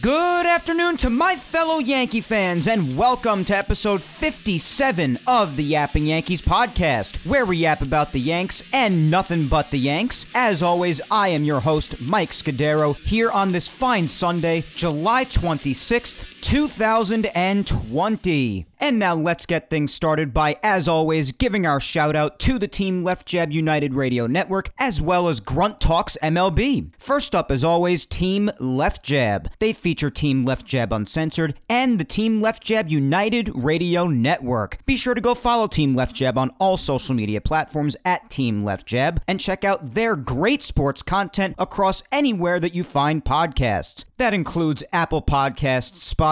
Good afternoon to my fellow Yankee fans, and welcome to episode 57 of the Yapping Yankees podcast, where we yap about the Yanks and nothing but the Yanks. As always, I am your host, Mike Scudero, here on this fine Sunday, July 26th, 2020. And now let's get things started by, as always, giving our shout out to the Team Left Jab United Radio Network, as well as Grunt Talks MLB. First up, as always, Team Left Jab. They feature Team Left Jab Uncensored and the Team Left Jab United Radio Network. Be sure to go follow Team Left Jab on all social media platforms at Team Left Jab and check out their great sports content across anywhere that you find podcasts. That includes Apple Podcasts, Spotify,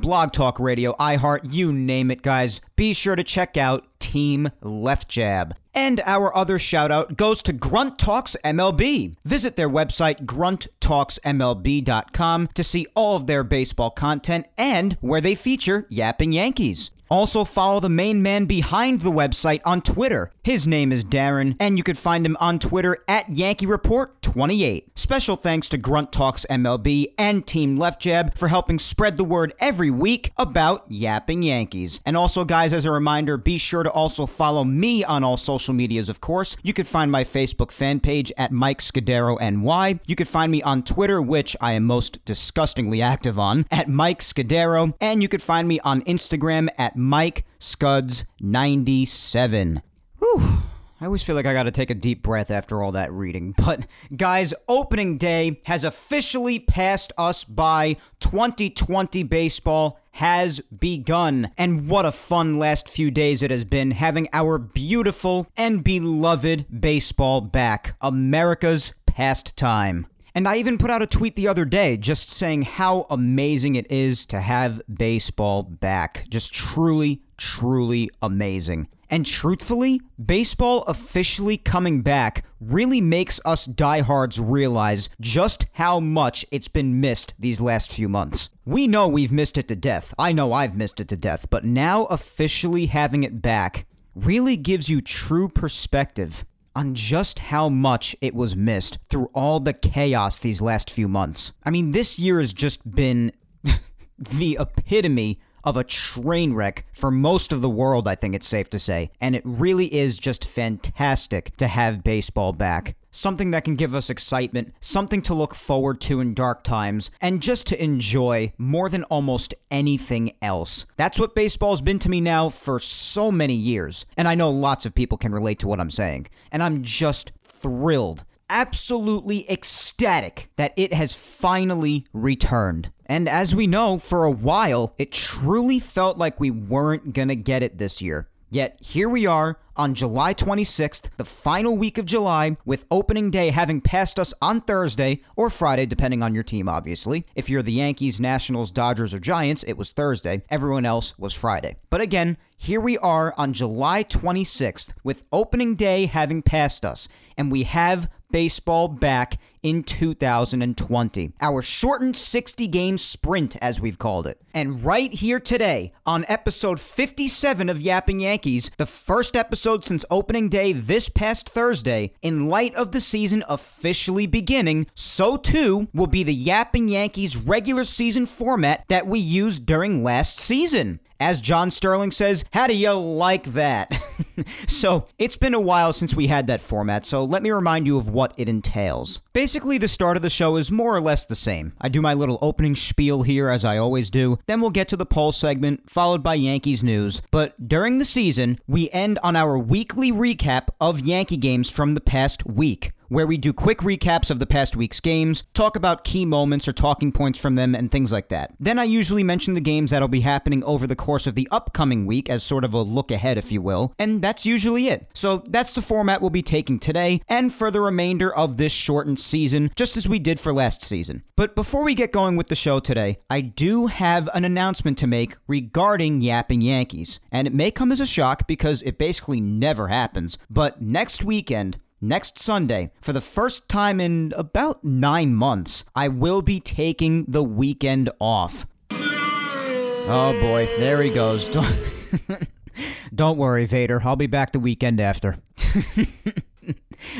Blog Talk Radio, iHeart, you name it, guys. Be sure to check out Team Left Jab. And our other shout out goes to Grunt Talks MLB. Visit their website, grunttalksmlb.com, to see all of their baseball content and where they feature Yapping Yankees. Also, follow the main man behind the website on Twitter. His name is Darren, and you can find him on Twitter at Yankee Report 28. Special thanks to Grunt Talks MLB and Team Left Jab for helping spread the word every week about yapping Yankees. And also, guys, as a reminder, be sure to also follow me on all social medias, of course. You can find my Facebook fan page at Mike Scudero NY. You can find me on Twitter, which I am most disgustingly active on, at Mike Scudero. And you can find me on Instagram at Mike Scuds 97. Whew. I always feel like I gotta take a deep breath after all that reading. But, guys, opening day has officially passed us by. 2020 baseball has begun. And what a fun last few days it has been having our beautiful and beloved baseball back. America's pastime. And I even put out a tweet the other day just saying how amazing it is to have baseball back. Just truly, truly amazing. And truthfully, baseball officially coming back really makes us diehards realize just how much it's been missed these last few months. We know we've missed it to death. I know I've missed it to death, but now officially having it back really gives you true perspective on just how much it was missed through all the chaos these last few months. I mean, this year has just been the epitome of a train wreck for most of the world, I think it's safe to say. And it really is just fantastic to have baseball back. Something that can give us excitement, something to look forward to in dark times, and just to enjoy more than almost anything else. That's what baseball's been to me now for so many years. And I know lots of people can relate to what I'm saying. And I'm just thrilled absolutely ecstatic that it has finally returned. And as we know, for a while, it truly felt like we weren't gonna get it this year. Yet here we are on July 26th, the final week of July, with opening day having passed us on Thursday or Friday, depending on your team, obviously. If you're the Yankees, Nationals, Dodgers, or Giants, it was Thursday. Everyone else was Friday. But again, here we are on July 26th, with opening day having passed us, and we have baseball back in 2020. Our shortened 60 game sprint, as we've called it. And right here today, on episode 57 of Yapping Yankees, the first episode since opening day this past Thursday, in light of the season officially beginning, so too will be the Yapping Yankees regular season format that we used during last season. As John Sterling says, how do you like that? so, it's been a while since we had that format, so let me remind you of what it entails. Basically, the start of the show is more or less the same. I do my little opening spiel here, as I always do, then we'll get to the poll segment, followed by Yankees news. But during the season, we end on our weekly recap of Yankee games from the past week where we do quick recaps of the past week's games, talk about key moments or talking points from them, and things like that. Then I usually mention the games that'll be happening over the course of the upcoming week as sort of a look ahead, if you will, and that's usually it. So that's the format we'll be taking today and for the remainder of this shortened season, just as we did for last season. But before we get going with the show today, I do have an announcement to make regarding Yapping Yankees, and it may come as a shock because it basically never happens, but next weekend, Next Sunday, for the first time in about nine months, I will be taking the weekend off. Oh boy, there he goes. Don't, Don't worry, Vader. I'll be back the weekend after.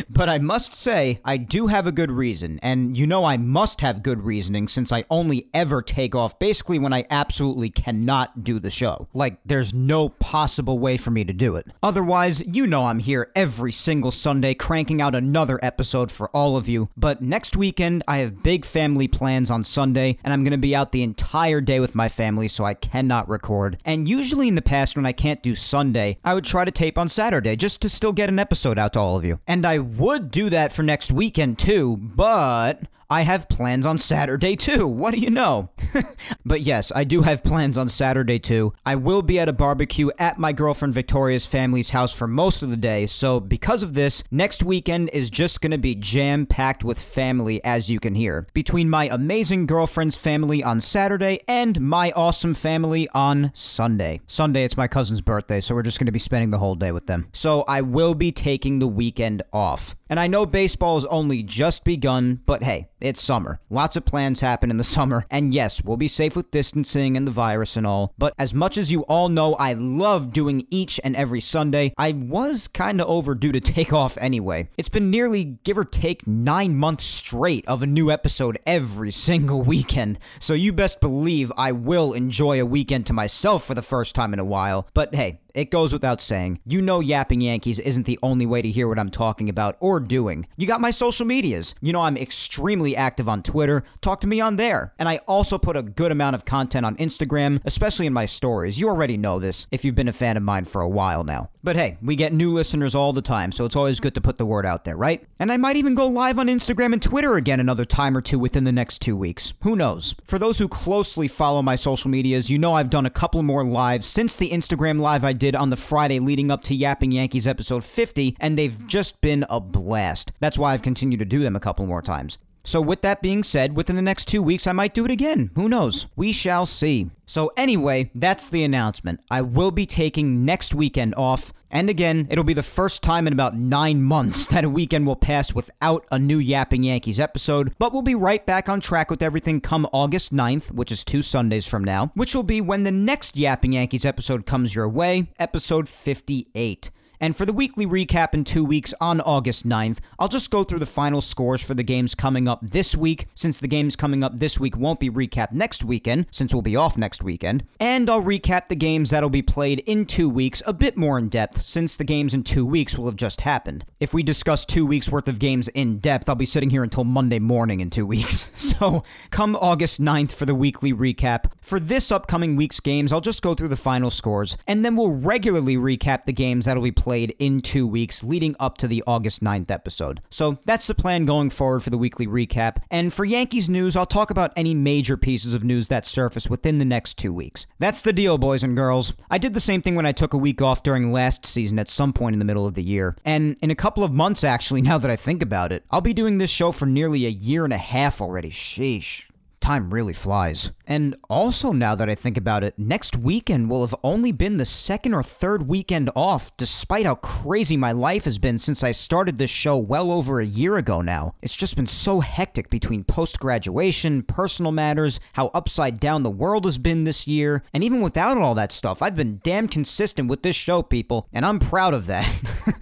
but I must say, I do have a good reason, and you know I must have good reasoning since I only ever take off basically when I absolutely cannot do the show. Like, there's no possible way for me to do it. Otherwise, you know I'm here every single Sunday cranking out another episode for all of you, but next weekend I have big family plans on Sunday, and I'm gonna be out the entire day with my family, so I cannot record. And usually in the past, when I can't do Sunday, I would try to tape on Saturday just to still get an episode out to all of you. And I would do that for next weekend too, but I have plans on Saturday too. What do you know? but yes, I do have plans on Saturday too. I will be at a barbecue at my girlfriend Victoria's family's house for most of the day. So, because of this, next weekend is just going to be jam packed with family, as you can hear. Between my amazing girlfriend's family on Saturday and my awesome family on Sunday. Sunday, it's my cousin's birthday, so we're just going to be spending the whole day with them. So, I will be taking the weekend off. And I know baseball has only just begun, but hey, it's summer. Lots of plans happen in the summer, and yes, we'll be safe with distancing and the virus and all. But as much as you all know I love doing each and every Sunday, I was kinda overdue to take off anyway. It's been nearly, give or take, nine months straight of a new episode every single weekend, so you best believe I will enjoy a weekend to myself for the first time in a while. But hey, it goes without saying, you know Yapping Yankees isn't the only way to hear what I'm talking about or doing. You got my social medias. You know I'm extremely active on Twitter. Talk to me on there. And I also put a good amount of content on Instagram, especially in my stories. You already know this if you've been a fan of mine for a while now. But hey, we get new listeners all the time, so it's always good to put the word out there, right? And I might even go live on Instagram and Twitter again another time or two within the next two weeks. Who knows? For those who closely follow my social medias, you know I've done a couple more lives since the Instagram live I did on the Friday leading up to Yapping Yankees episode 50, and they've just been a blast. That's why I've continued to do them a couple more times. So, with that being said, within the next two weeks, I might do it again. Who knows? We shall see. So, anyway, that's the announcement. I will be taking next weekend off. And again, it'll be the first time in about nine months that a weekend will pass without a new Yapping Yankees episode, but we'll be right back on track with everything come August 9th, which is two Sundays from now, which will be when the next Yapping Yankees episode comes your way, episode 58. And for the weekly recap in two weeks on August 9th, I'll just go through the final scores for the games coming up this week, since the games coming up this week won't be recapped next weekend, since we'll be off next weekend. And I'll recap the games that'll be played in two weeks a bit more in depth, since the games in two weeks will have just happened. If we discuss two weeks worth of games in depth, I'll be sitting here until Monday morning in two weeks. So come August 9th for the weekly recap. For this upcoming week's games, I'll just go through the final scores, and then we'll regularly recap the games that'll be played played in two weeks leading up to the August 9th episode. So that's the plan going forward for the weekly recap. And for Yankees news, I'll talk about any major pieces of news that surface within the next two weeks. That's the deal, boys and girls. I did the same thing when I took a week off during last season at some point in the middle of the year. And in a couple of months, actually, now that I think about it, I'll be doing this show for nearly a year and a half already. Sheesh time really flies. And also, now that I think about it, next weekend will have only been the second or third weekend off, despite how crazy my life has been since I started this show well over a year ago now. It's just been so hectic between post graduation, personal matters, how upside down the world has been this year, and even without all that stuff, I've been damn consistent with this show, people, and I'm proud of that.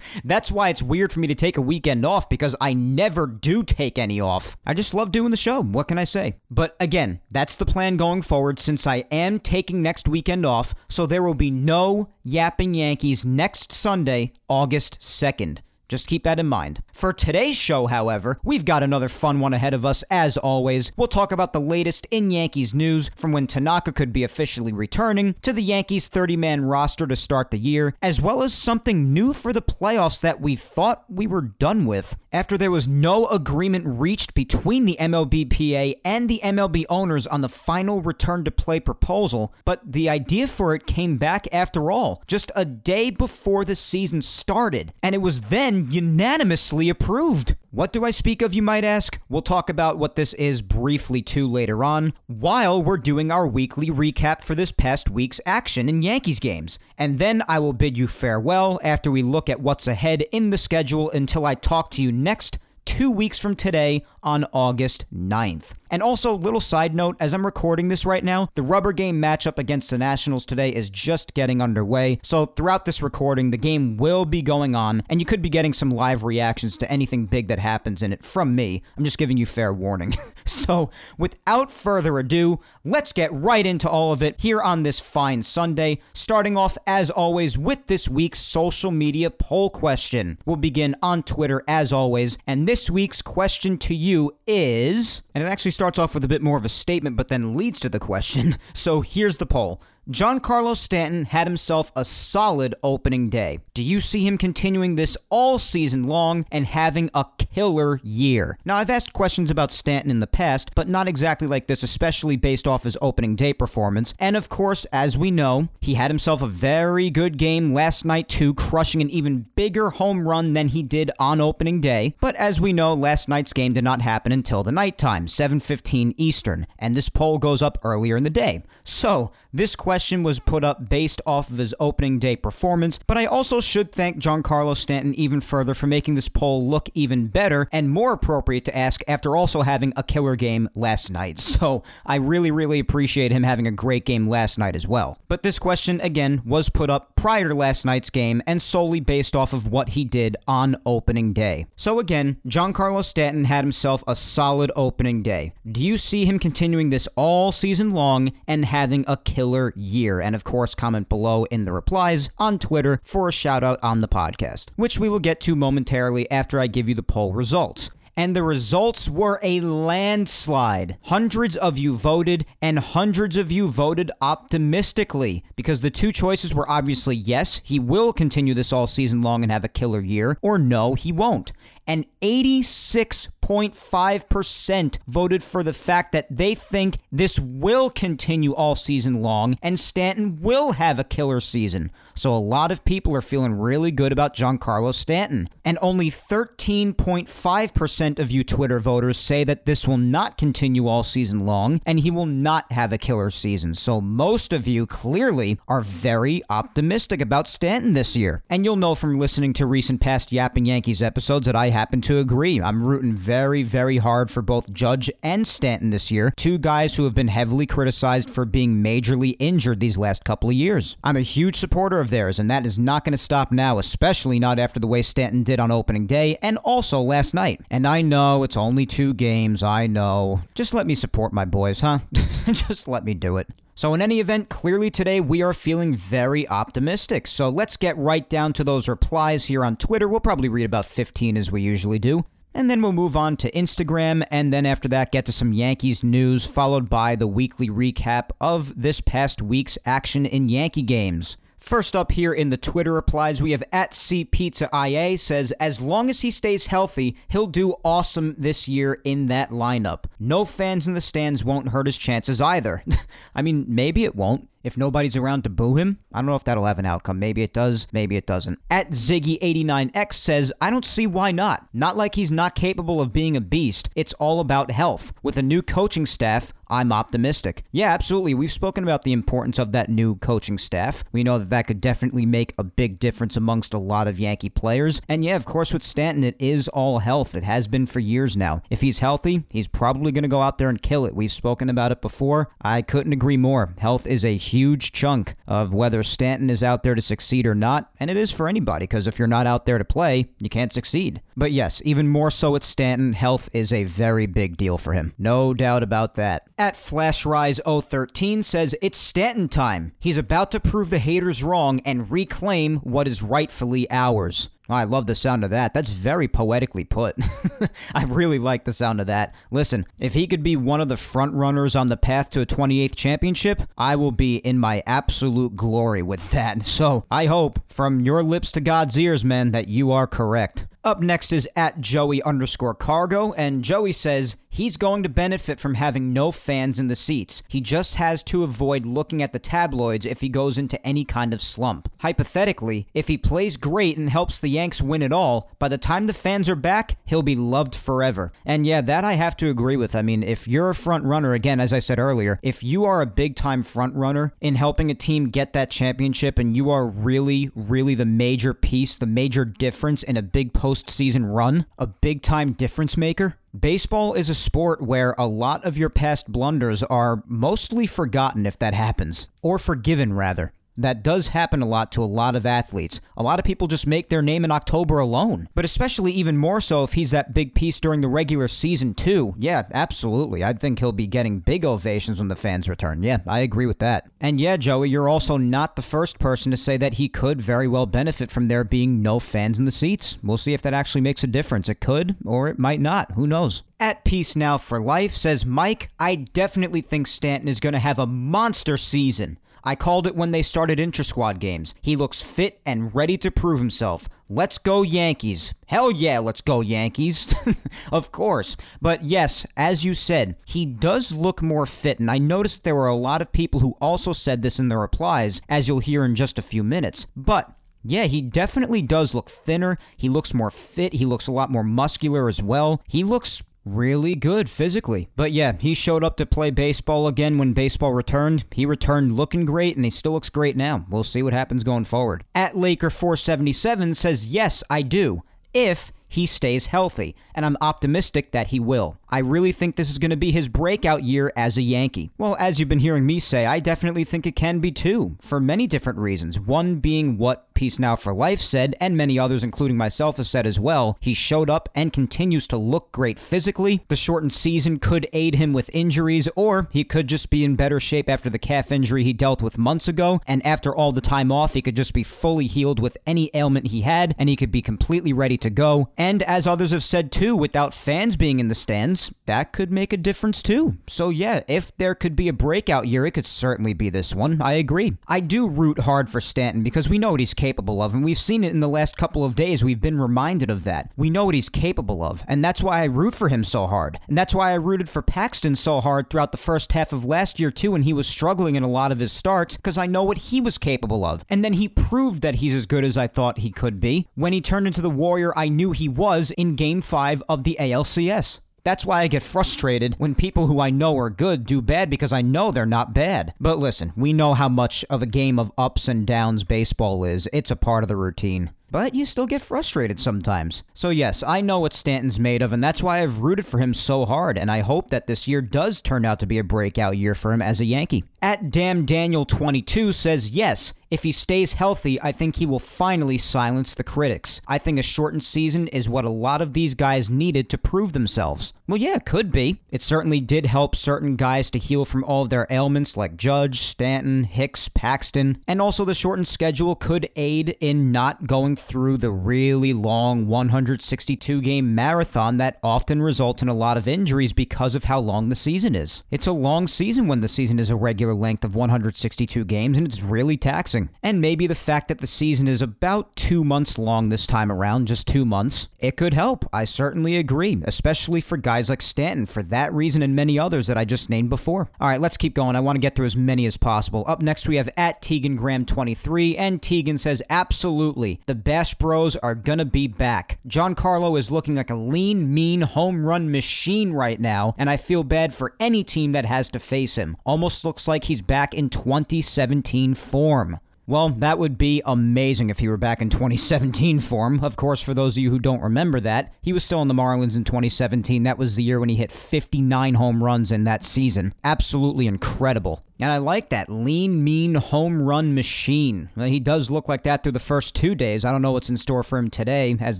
That's why it's weird for me to take a weekend off because I never do take any off. I just love doing the show. What can I say? But again, that's the plan going forward since I am taking next weekend off, so there will be no Yapping Yankees next Sunday, August 2nd. Just keep that in mind. For today's show, however, we've got another fun one ahead of us as always. We'll talk about the latest in Yankees news from when Tanaka could be officially returning to the Yankees 30 man roster to start the year, as well as something new for the playoffs that we thought we were done with. After there was no agreement reached between the MLBPA and the MLB owners on the final return to play proposal, but the idea for it came back after all, just a day before the season started, and it was then unanimously approved. What do I speak of, you might ask? We'll talk about what this is briefly too later on, while we're doing our weekly recap for this past week's action in Yankees games. And then I will bid you farewell after we look at what's ahead in the schedule until I talk to you next two weeks from today on August 9th. And also, little side note, as I'm recording this right now, the rubber game matchup against the Nationals today is just getting underway. So throughout this recording, the game will be going on, and you could be getting some live reactions to anything big that happens in it from me. I'm just giving you fair warning. so without further ado, let's get right into all of it here on this fine Sunday, starting off as always with this week's social media poll question. We'll begin on Twitter as always, and this week's question to you is, and it actually starts off with a bit more of a statement, but then leads to the question. So here's the poll. Giancarlo Stanton had himself a solid opening day. Do you see him continuing this all season long and having a killer year? Now, I've asked questions about Stanton in the past, but not exactly like this, especially based off his opening day performance. And of course, as we know, he had himself a very good game last night too, crushing an even bigger home run than he did on opening day. But as we know, last night's game did not happen until the nighttime, 7:15 Eastern, and this poll goes up earlier in the day. So, this question was put up based off of his opening day performance, but I also should thank Giancarlo Stanton even further for making this poll look even better and more appropriate to ask after also having a killer game last night. So I really, really appreciate him having a great game last night as well. But this question, again, was put up prior to last night's game and solely based off of what he did on opening day. So again, Giancarlo Stanton had himself a solid opening day. Do you see him continuing this all season long and having a killer year? And of course, comment below in the replies on Twitter for a shout out on the podcast, which we will get to momentarily after I give you the poll results and the results were a landslide. Hundreds of you voted, and hundreds of you voted optimistically because the two choices were obviously yes, he will continue this all season long and have a killer year, or no, he won't and 86.5% voted for the fact that they think this will continue all season long and Stanton will have a killer season. So a lot of people are feeling really good about Giancarlo Stanton. And only 13.5% of you Twitter voters say that this will not continue all season long and he will not have a killer season. So most of you clearly are very optimistic about Stanton this year. And you'll know from listening to recent past Yapping Yankees episodes that I happen to agree. I'm rooting very, very hard for both Judge and Stanton this year, two guys who have been heavily criticized for being majorly injured these last couple of years. I'm a huge supporter of theirs, and that is not going to stop now, especially not after the way Stanton did on opening day and also last night. And I know it's only two games, I know. Just let me support my boys, huh? Just let me do it. So, in any event, clearly today we are feeling very optimistic. So, let's get right down to those replies here on Twitter. We'll probably read about 15 as we usually do. And then we'll move on to Instagram, and then after that, get to some Yankees news, followed by the weekly recap of this past week's action in Yankee games. First up here in the Twitter replies, we have at CPizzaIA says, as long as he stays healthy, he'll do awesome this year in that lineup. No fans in the stands won't hurt his chances either. I mean, maybe it won't if nobody's around to boo him. I don't know if that'll have an outcome. Maybe it does, maybe it doesn't. At Ziggy89X says, I don't see why not. Not like he's not capable of being a beast. It's all about health. With a new coaching staff, I'm optimistic. Yeah, absolutely. We've spoken about the importance of that new coaching staff. We know that that could definitely make a big difference amongst a lot of Yankee players. And yeah, of course, with Stanton, it is all health. It has been for years now. If he's healthy, he's probably going to go out there and kill it. We've spoken about it before. I couldn't agree more. Health is a huge chunk of whether Stanton is out there to succeed or not. And it is for anybody, because if you're not out there to play, you can't succeed. But yes, even more so with Stanton, health is a very big deal for him. No doubt about that. At FlashRise013 says, It's Stanton time. He's about to prove the haters wrong and reclaim what is rightfully ours. I love the sound of that. That's very poetically put. I really like the sound of that. Listen, if he could be one of the front runners on the path to a 28th championship, I will be in my absolute glory with that. So I hope, from your lips to God's ears, man, that you are correct. Up next is at Joey underscore cargo, and Joey says he's going to benefit from having no fans in the seats. He just has to avoid looking at the tabloids if he goes into any kind of slump. Hypothetically, if he plays great and helps the Yanks win it all, by the time the fans are back, he'll be loved forever. And yeah, that I have to agree with. I mean, if you're a front runner, again, as I said earlier, if you are a big time front runner in helping a team get that championship and you are really, really the major piece, the major difference in a big postseason run, a big time difference maker, Baseball is a sport where a lot of your past blunders are mostly forgotten if that happens, or forgiven rather. That does happen a lot to a lot of athletes. A lot of people just make their name in October alone. But especially even more so if he's that big piece during the regular season, too. Yeah, absolutely. I think he'll be getting big ovations when the fans return. Yeah, I agree with that. And yeah, Joey, you're also not the first person to say that he could very well benefit from there being no fans in the seats. We'll see if that actually makes a difference. It could, or it might not. Who knows? At Peace Now for Life says Mike, I definitely think Stanton is going to have a monster season. I called it when they started intra squad games. He looks fit and ready to prove himself. Let's go, Yankees. Hell yeah, let's go, Yankees. of course. But yes, as you said, he does look more fit, and I noticed there were a lot of people who also said this in their replies, as you'll hear in just a few minutes. But yeah, he definitely does look thinner. He looks more fit. He looks a lot more muscular as well. He looks really good physically. But yeah, he showed up to play baseball again when baseball returned. He returned looking great and he still looks great now. We'll see what happens going forward. At Laker 477 says, "Yes, I do. If he stays healthy, and I'm optimistic that he will. I really think this is going to be his breakout year as a Yankee. Well, as you've been hearing me say, I definitely think it can be too, for many different reasons. One being what Peace Now for Life said, and many others, including myself, have said as well. He showed up and continues to look great physically. The shortened season could aid him with injuries, or he could just be in better shape after the calf injury he dealt with months ago, and after all the time off, he could just be fully healed with any ailment he had, and he could be completely ready to go. And as others have said too, without fans being in the stands, that could make a difference too. So yeah, if there could be a breakout year, it could certainly be this one. I agree. I do root hard for Stanton because we know what he's capable of, and we've seen it in the last couple of days. We've been reminded of that. We know what he's capable of, and that's why I root for him so hard. And that's why I rooted for Paxton so hard throughout the first half of last year too, when he was struggling in a lot of his starts, because I know what he was capable of. And then he proved that he's as good as I thought he could be. When he turned into the Warrior I knew he was, in Game 5 of the ALCS. That's why I get frustrated when people who I know are good do bad because I know they're not bad. But listen, we know how much of a game of ups and downs baseball is. It's a part of the routine but you still get frustrated sometimes. So, yes, I know what Stanton's made of, and that's why I've rooted for him so hard, and I hope that this year does turn out to be a breakout year for him as a Yankee. At Damn Daniel 22 says, yes, if he stays healthy, I think he will finally silence the critics. I think a shortened season is what a lot of these guys needed to prove themselves. Well, yeah, it could be. It certainly did help certain guys to heal from all of their ailments like Judge, Stanton, Hicks, Paxton, and also the shortened schedule could aid in not going through the really long 162 game marathon that often results in a lot of injuries because of how long the season is. It's a long season when the season is a regular length of 162 games and it's really taxing And maybe the fact that the season is about two months long this time around, just two months, it could help. I certainly agree, especially for guys like Stanton, for that reason and many others that I just named before. All right, let's keep going. I want to get through as many as possible. Up next, we have at Tegan Graham 23, and Tegan says, absolutely, the Bash Bros are gonna be back. Giancarlo is looking like a lean, mean home run machine right now, and I feel bad for any team that has to face him. Almost looks like he's back in 2017 form. Well, that would be amazing if he were back in 2017 form. Of course, for those of you who don't remember that, he was still in the Marlins in 2017. That was the year when he hit 59 home runs in that season. Absolutely incredible. And I like that lean, mean home run machine. He does look like that through the first two days. I don't know what's in store for him today as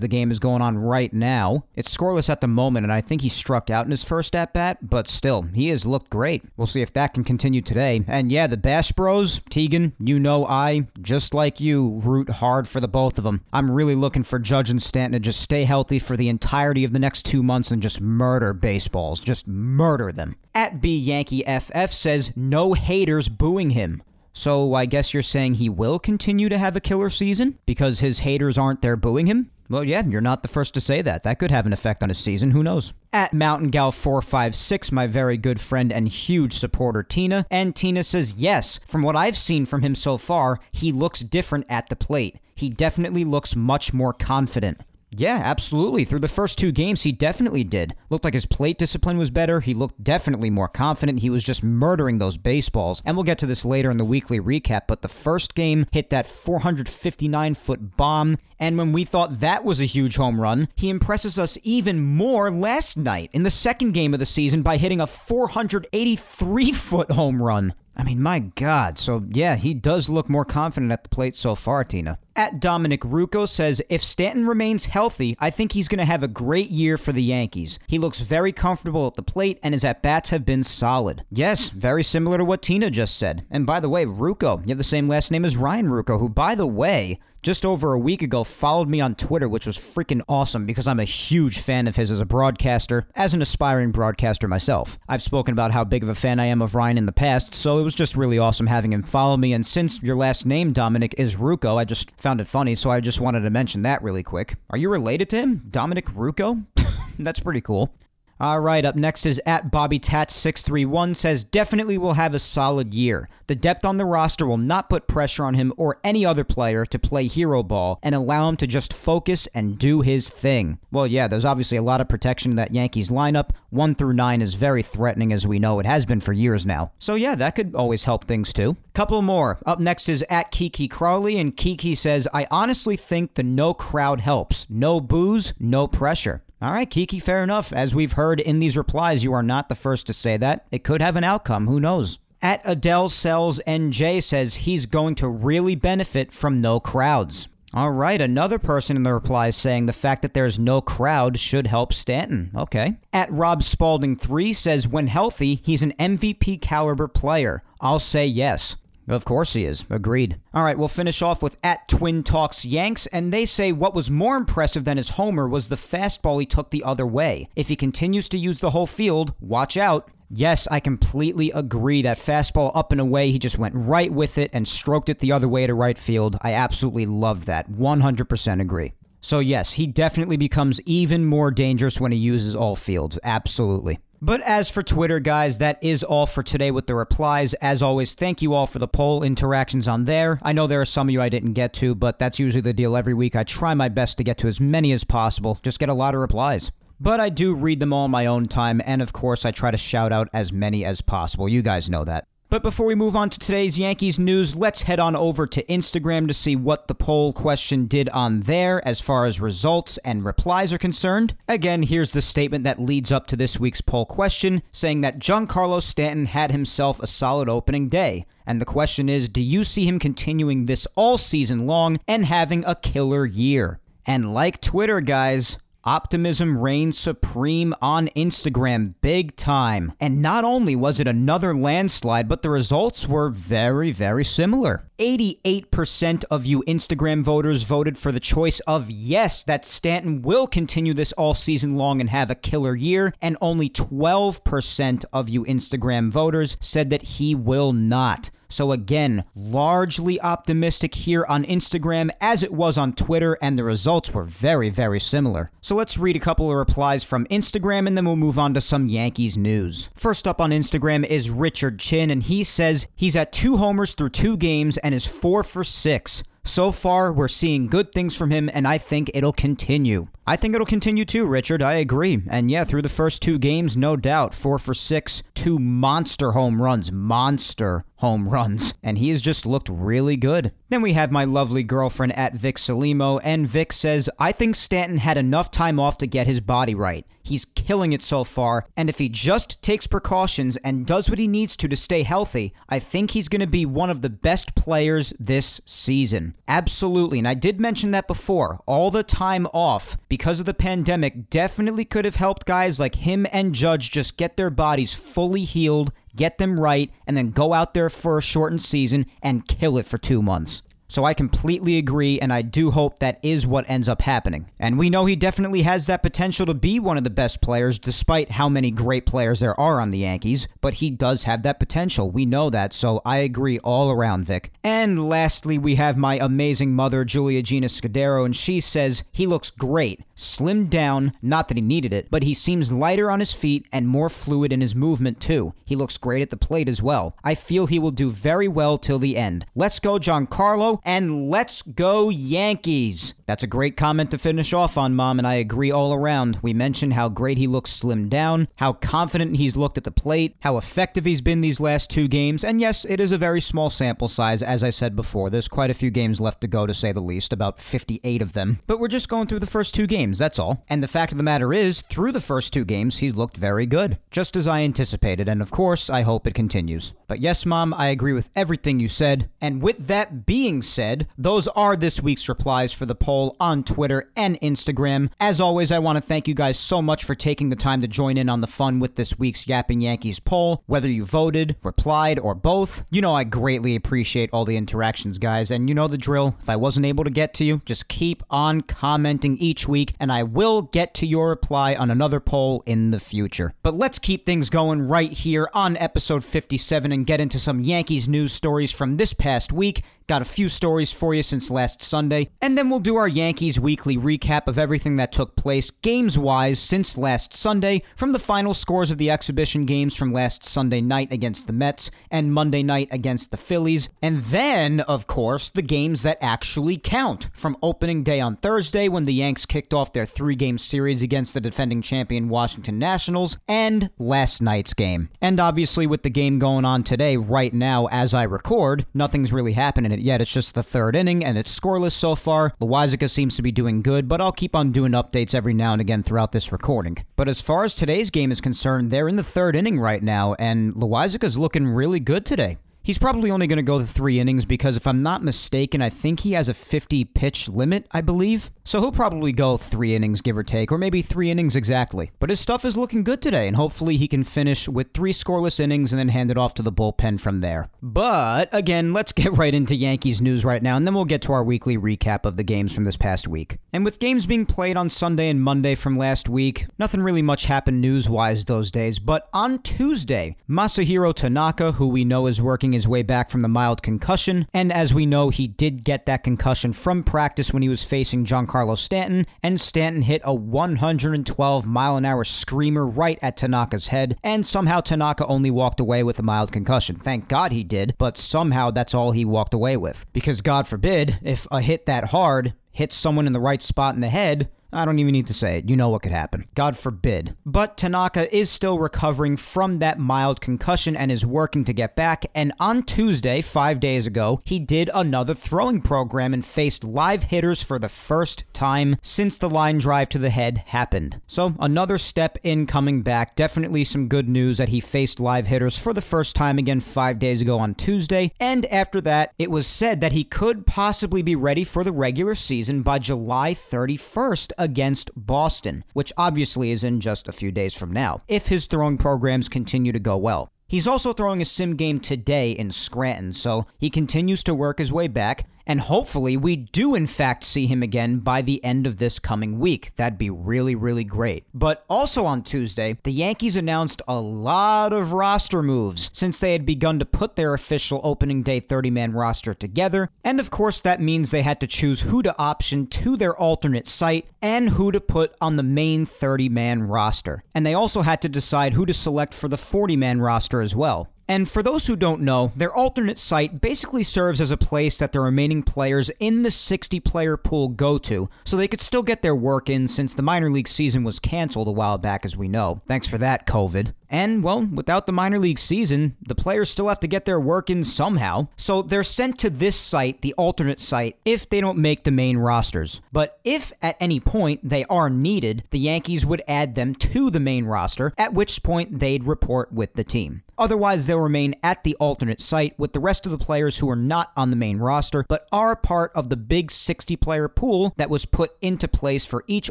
the game is going on right now. It's scoreless at the moment, and I think he struck out in his first at bat, but still, he has looked great. We'll see if that can continue today. And yeah, the Bash Bros, Tegan, you know I, just like you, root hard for the both of them. I'm really looking for Judge and Stanton to just stay healthy for the entirety of the next two months and just murder baseballs. Just murder them. At B Yankee FF says no haters booing him. So I guess you're saying he will continue to have a killer season because his haters aren't there booing him? Well, yeah, you're not the first to say that. That could have an effect on his season. Who knows? At Mountain Gal 456, my very good friend and huge supporter Tina, and Tina says yes. From what I've seen from him so far, he looks different at the plate. He definitely looks much more confident. Yeah, absolutely. Through the first two games, he definitely did. Looked like his plate discipline was better. He looked definitely more confident. He was just murdering those baseballs. And we'll get to this later in the weekly recap, but the first game hit that 459 foot bomb. And when we thought that was a huge home run, he impresses us even more last night in the second game of the season by hitting a 483 foot home run. I mean, my God. So, yeah, he does look more confident at the plate so far, Tina. At Dominic Ruocco says, if Stanton remains healthy, I think he's going to have a great year for the Yankees. He looks very comfortable at the plate, and his at bats have been solid. Yes, very similar to what Tina just said. And by the way, Ruocco, you have the same last name as Ryan Ruocco, who, by the way, just over a week ago followed me on Twitter, which was freaking awesome because I'm a huge fan of his as a broadcaster, as an aspiring broadcaster myself. I've spoken about how big of a fan I am of Ryan in the past, so it was just really awesome having him follow me. And since your last name, Dominic, is Ruocco, I just found it funny, so I just wanted to mention that really quick. Are you related to him? Dominic Ruocco? That's pretty cool. All right, up next is at Bobby Tats 631 says definitely will have a solid year. The depth on the roster will not put pressure on him or any other player to play hero ball and allow him to just focus and do his thing. Well, yeah, there's obviously a lot of protection in that Yankees lineup. 1 through 9 is very threatening as we know it has been for years now. So yeah, that could always help things too. Couple more. Up next is at Kiki Crowley and Kiki says, "I honestly think the no crowd helps. No booze, no pressure." All right, Kiki, fair enough. As we've heard in these replies, you are not the first to say that. It could have an outcome. Who knows? At Adele Sells NJ says he's going to really benefit from no crowds. All right, another person in the replies saying the fact that there's no crowd should help Stanton. Okay. At Rob Spalding 3 says when healthy, he's an MVP caliber player. I'll say yes. Of course he is. Agreed. All right, we'll finish off with at Twin Talks Yanks, and they say what was more impressive than his homer was the fastball he took the other way. If he continues to use the whole field, watch out. Yes, I completely agree. That fastball up and away, he just went right with it and stroked it the other way to right field. I absolutely loved that. 100% agree. So, yes, he definitely becomes even more dangerous when he uses all fields. Absolutely. But as for Twitter, guys, that is all for today with the replies. As always, thank you all for the poll interactions on there. I know there are some of you I didn't get to, but that's usually the deal every week. I try my best to get to as many as possible, just get a lot of replies. But I do read them all in my own time, and of course, I try to shout out as many as possible. You guys know that. But before we move on to today's Yankees news, let's head on over to Instagram to see what the poll question did on there as far as results and replies are concerned. Again, here's the statement that leads up to this week's poll question, saying that Giancarlo Stanton had himself a solid opening day. And the question is, do you see him continuing this all season long and having a killer year? And like Twitter, guys, Optimism reigned supreme on Instagram big time. And not only was it another landslide, but the results were very, very similar. 88% of you Instagram voters voted for the choice of yes, that Stanton will continue this all season long and have a killer year, and only 12% of you Instagram voters said that he will not. So, again, largely optimistic here on Instagram as it was on Twitter, and the results were very, very similar. So, let's read a couple of replies from Instagram and then we'll move on to some Yankees news. First up on Instagram is Richard Chin, and he says he's at two homers through two games and is four for six. So far, we're seeing good things from him, and I think it'll continue. I think it'll continue too, Richard. I agree. And yeah, through the first two games, no doubt, four for six, two monster home runs. Monster home runs. And he has just looked really good. Then we have my lovely girlfriend at Vic Salimo, and Vic says, I think Stanton had enough time off to get his body right. He's killing it so far, and if he just takes precautions and does what he needs to to stay healthy, I think he's going to be one of the best players this season. Absolutely. And I did mention that before. All the time off because of the pandemic definitely could have helped guys like him and Judge just get their bodies fully healed, get them right, and then go out there for a shortened season and kill it for two months. So I completely agree, and I do hope that is what ends up happening. And we know he definitely has that potential to be one of the best players, despite how many great players there are on the Yankees, but he does have that potential. We know that, so I agree all around, Vic. And lastly, we have my amazing mother, Julia Gina Scudero, and she says he looks great. Slimmed down, not that he needed it, but he seems lighter on his feet and more fluid in his movement too. He looks great at the plate as well. I feel he will do very well till the end. Let's go, Giancarlo, and let's go, Yankees. That's a great comment to finish off on, Mom, and I agree all around. We mentioned how great he looks slimmed down, how confident he's looked at the plate, how effective he's been these last two games, and yes, it is a very small sample size, as I said before. There's quite a few games left to go, to say the least, about 58 of them. But we're just going through the first two games, that's all. And the fact of the matter is, through the first two games, he's looked very good, just as I anticipated, and of course, I hope it continues. But yes, Mom, I agree with everything you said. And with that being said, those are this week's replies for the poll on Twitter and Instagram. As always, I want to thank you guys so much for taking the time to join in on the fun with this week's Yapping Yankees poll. Whether you voted, replied, or both, you know I greatly appreciate all the interactions, guys. And you know the drill. If I wasn't able to get to you, just keep on commenting each week, and I will get to your reply on another poll in the future. But let's keep things going right here on episode 57 and get into some Yankees news stories from this past week. Got a few stories for you since last Sunday, and then we'll do our Yankees weekly recap of everything that took place games wise since last Sunday, from the final scores of the exhibition games from last Sunday night against the Mets and Monday night against the Phillies, and then, of course, the games that actually count from opening day on Thursday when the Yanks kicked off their three game series against the defending champion Washington Nationals, and last night's game. And obviously, with the game going on today, right now, as I record, nothing's really happening yet. It's just the third inning, and it's scoreless so far. Loaisiga seems to be doing good, but I'll keep on doing updates every now and again throughout this recording. But as far as today's game is concerned, they're in the third inning right now, and Loaisiga's looking really good today. He's probably only going to go the three innings because, if I'm not mistaken, I think he has a 50 pitch limit, I believe. So he'll probably go three innings, give or take, or maybe three innings exactly. But his stuff is looking good today, and hopefully he can finish with three scoreless innings and then hand it off to the bullpen from there. But again, let's get right into Yankees news right now, and then we'll get to our weekly recap of the games from this past week. And with games being played on Sunday and Monday from last week, nothing really much happened news wise those days. But on Tuesday, Masahiro Tanaka, who we know is working his way back from the mild concussion, and as we know, he did get that concussion from practice when he was facing Giancarlo Stanton, and Stanton hit a 112 mile an hour screamer right at Tanaka's head, and somehow Tanaka only walked away with a mild concussion. Thank God he did, but somehow that's all he walked away with. Because God forbid, if a hit that hard hits someone in the right spot in the head, I don't even need to say it. You know what could happen. God forbid. But Tanaka is still recovering from that mild concussion and is working to get back. And on Tuesday, five days ago, he did another throwing program and faced live hitters for the first time since the line drive to the head happened. So, another step in coming back. Definitely some good news that he faced live hitters for the first time again five days ago on Tuesday. And after that, it was said that he could possibly be ready for the regular season by July 31st against Boston, which obviously is in just a few days from now, if his throwing programs continue to go well. He's also throwing a sim game today in Scranton, so he continues to work his way back, and hopefully we do in fact see him again by the end of this coming week. That'd be really, really great. But also on Tuesday, the Yankees announced a lot of roster moves since they had begun to put their official opening day 30 man roster together, and of course that means they had to choose who to option to their alternate site and who to put on the main 30 man roster. And they also had to decide who to select for the 40 man roster as well. And for those who don't know, their alternate site basically serves as a place that the remaining players in the 60 player pool go to, so they could still get their work in since the minor league season was canceled a while back, as we know. Thanks for that, COVID. And, well, without the minor league season, the players still have to get their work in somehow. So they're sent to this site, the alternate site, if they don't make the main rosters. But if at any point they are needed, the Yankees would add them to the main roster, at which point they'd report with the team. Otherwise, they'll remain at the alternate site with the rest of the players who are not on the main roster, but are part of the big 60 player pool that was put into place for each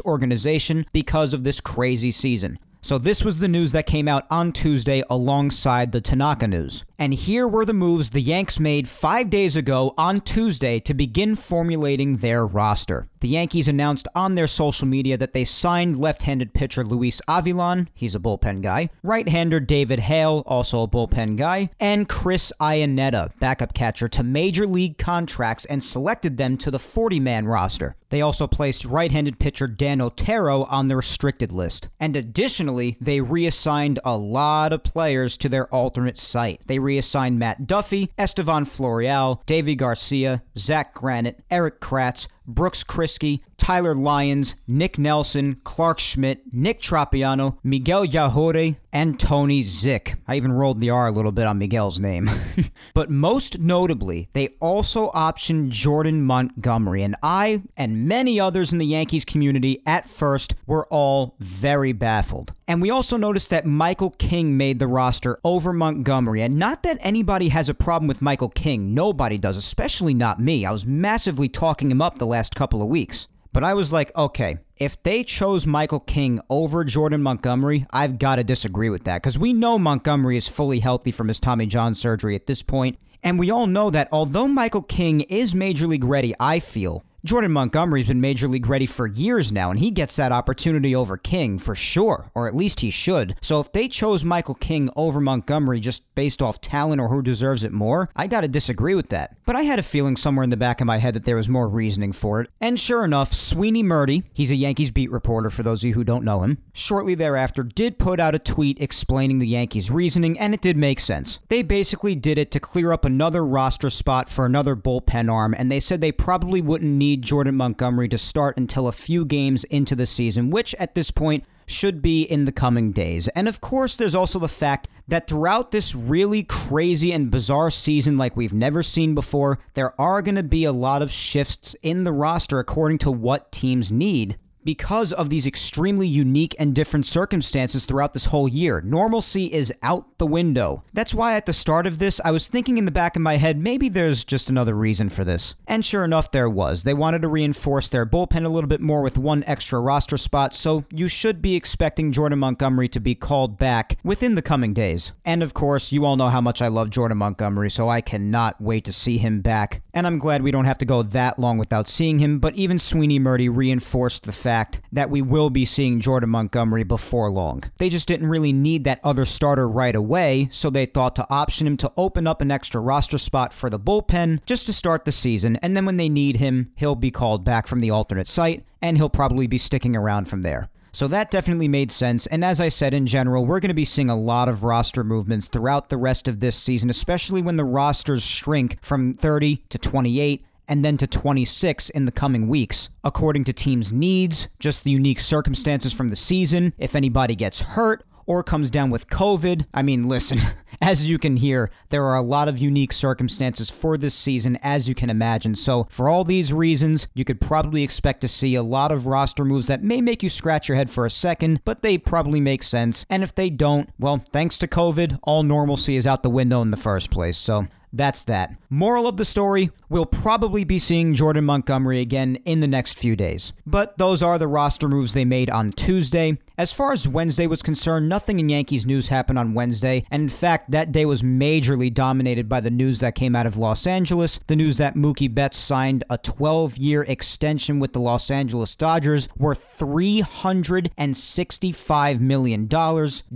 organization because of this crazy season. So this was the news that came out on Tuesday alongside the Tanaka news. And here were the moves the Yanks made five days ago on Tuesday to begin formulating their roster. The Yankees announced on their social media that they signed left handed pitcher Luis Avilan, he's a bullpen guy, right hander David Hale, also a bullpen guy, and Chris Iannetta, backup catcher, to major league contracts and selected them to the 40 man roster. They also placed right handed pitcher Dan Otero on the restricted list. And additionally, they reassigned a lot of players to their alternate site. They reassigned Matt Duffy, Estevan Florial, Deivi Garcia, Zack Granite, Erik Kratz, Brooks Kriske, Tyler Lyons, Nick Nelson, Clarke Schmidt, Nick Tropeano, Miguel Yajure, and Tony Zick. I even rolled the R a little bit on Miguel's name. but most notably, they also optioned Jordan Montgomery, and I and many others in the Yankees community at first were all very baffled. And we also noticed that Michael King made the roster over Montgomery, and not that anybody has a problem with Michael King, nobody does, especially not me. I was massively talking him up the last couple of weeks. But I was like, okay, if they chose Michael King over Jordan Montgomery, I've got to disagree with that. Because we know Montgomery is fully healthy from his Tommy John surgery at this point, And we all know that although Michael King is major league ready, I feel, Jordan Montgomery's been major league ready for years now, and he gets that opportunity over King for sure, or at least he should. So if they chose Michael King over Montgomery just based off talent or who deserves it more, I gotta disagree with that. But I had a feeling somewhere in the back of my head that there was more reasoning for it. And sure enough, Sweeney Murti, he's a Yankees beat reporter for those of you who don't know him, shortly thereafter did put out a tweet explaining the Yankees' reasoning, and it did make sense. They basically did it to clear up another roster spot for another bullpen arm, and they said they probably wouldn't need Jordan Montgomery to start until a few games into the season, which at this point should be in the coming days. And of course, there's also the fact that throughout this really crazy and bizarre season like we've never seen before, there are going to be a lot of shifts in the roster according to what teams need because of these extremely unique and different circumstances throughout this whole year. Normalcy is out the window. That's why at the start of this, I was thinking in the back of my head, maybe there's just another reason for this. And sure enough, there was. They wanted to reinforce their bullpen a little bit more with one extra roster spot, so you should be expecting Jordan Montgomery to be called back within the coming days. And of course, you all know how much I love Jordan Montgomery, so I cannot wait to see him back. And I'm glad we don't have to go that long without seeing him, but even Sweeney Murti reinforced the fact fact that we will be seeing Jordan Montgomery before long. They just didn't really need that other starter right away, so they thought to option him to open up an extra roster spot for the bullpen just to start the season, and then when they need him, he'll be called back from the alternate site, and he'll probably be sticking around from there. So that definitely made sense. And as I said, in general, we're going to be seeing a lot of roster movements throughout the rest of this season, especially when the rosters shrink from 30 to 28 and then to 26 in the coming weeks, according to teams' needs, just the unique circumstances from the season, if anybody gets hurt, or comes down with COVID. I mean, listen, as you can hear, there are a lot of unique circumstances for this season, as you can imagine. So, for all these reasons, you could probably expect to see a lot of roster moves that may make you scratch your head for a second, but they probably make sense. And if they don't, well, thanks to COVID, all normalcy is out the window in the first place. So, that's that. Moral of the story we'll probably be seeing Jordan Montgomery again in the next few days. But those are the roster moves they made on Tuesday. As far as Wednesday was concerned, nothing in Yankees news happened on Wednesday, and in fact, that day was majorly dominated by the news that came out of Los Angeles the news that Mookie Betts signed a 12 year extension with the Los Angeles Dodgers worth $365 million,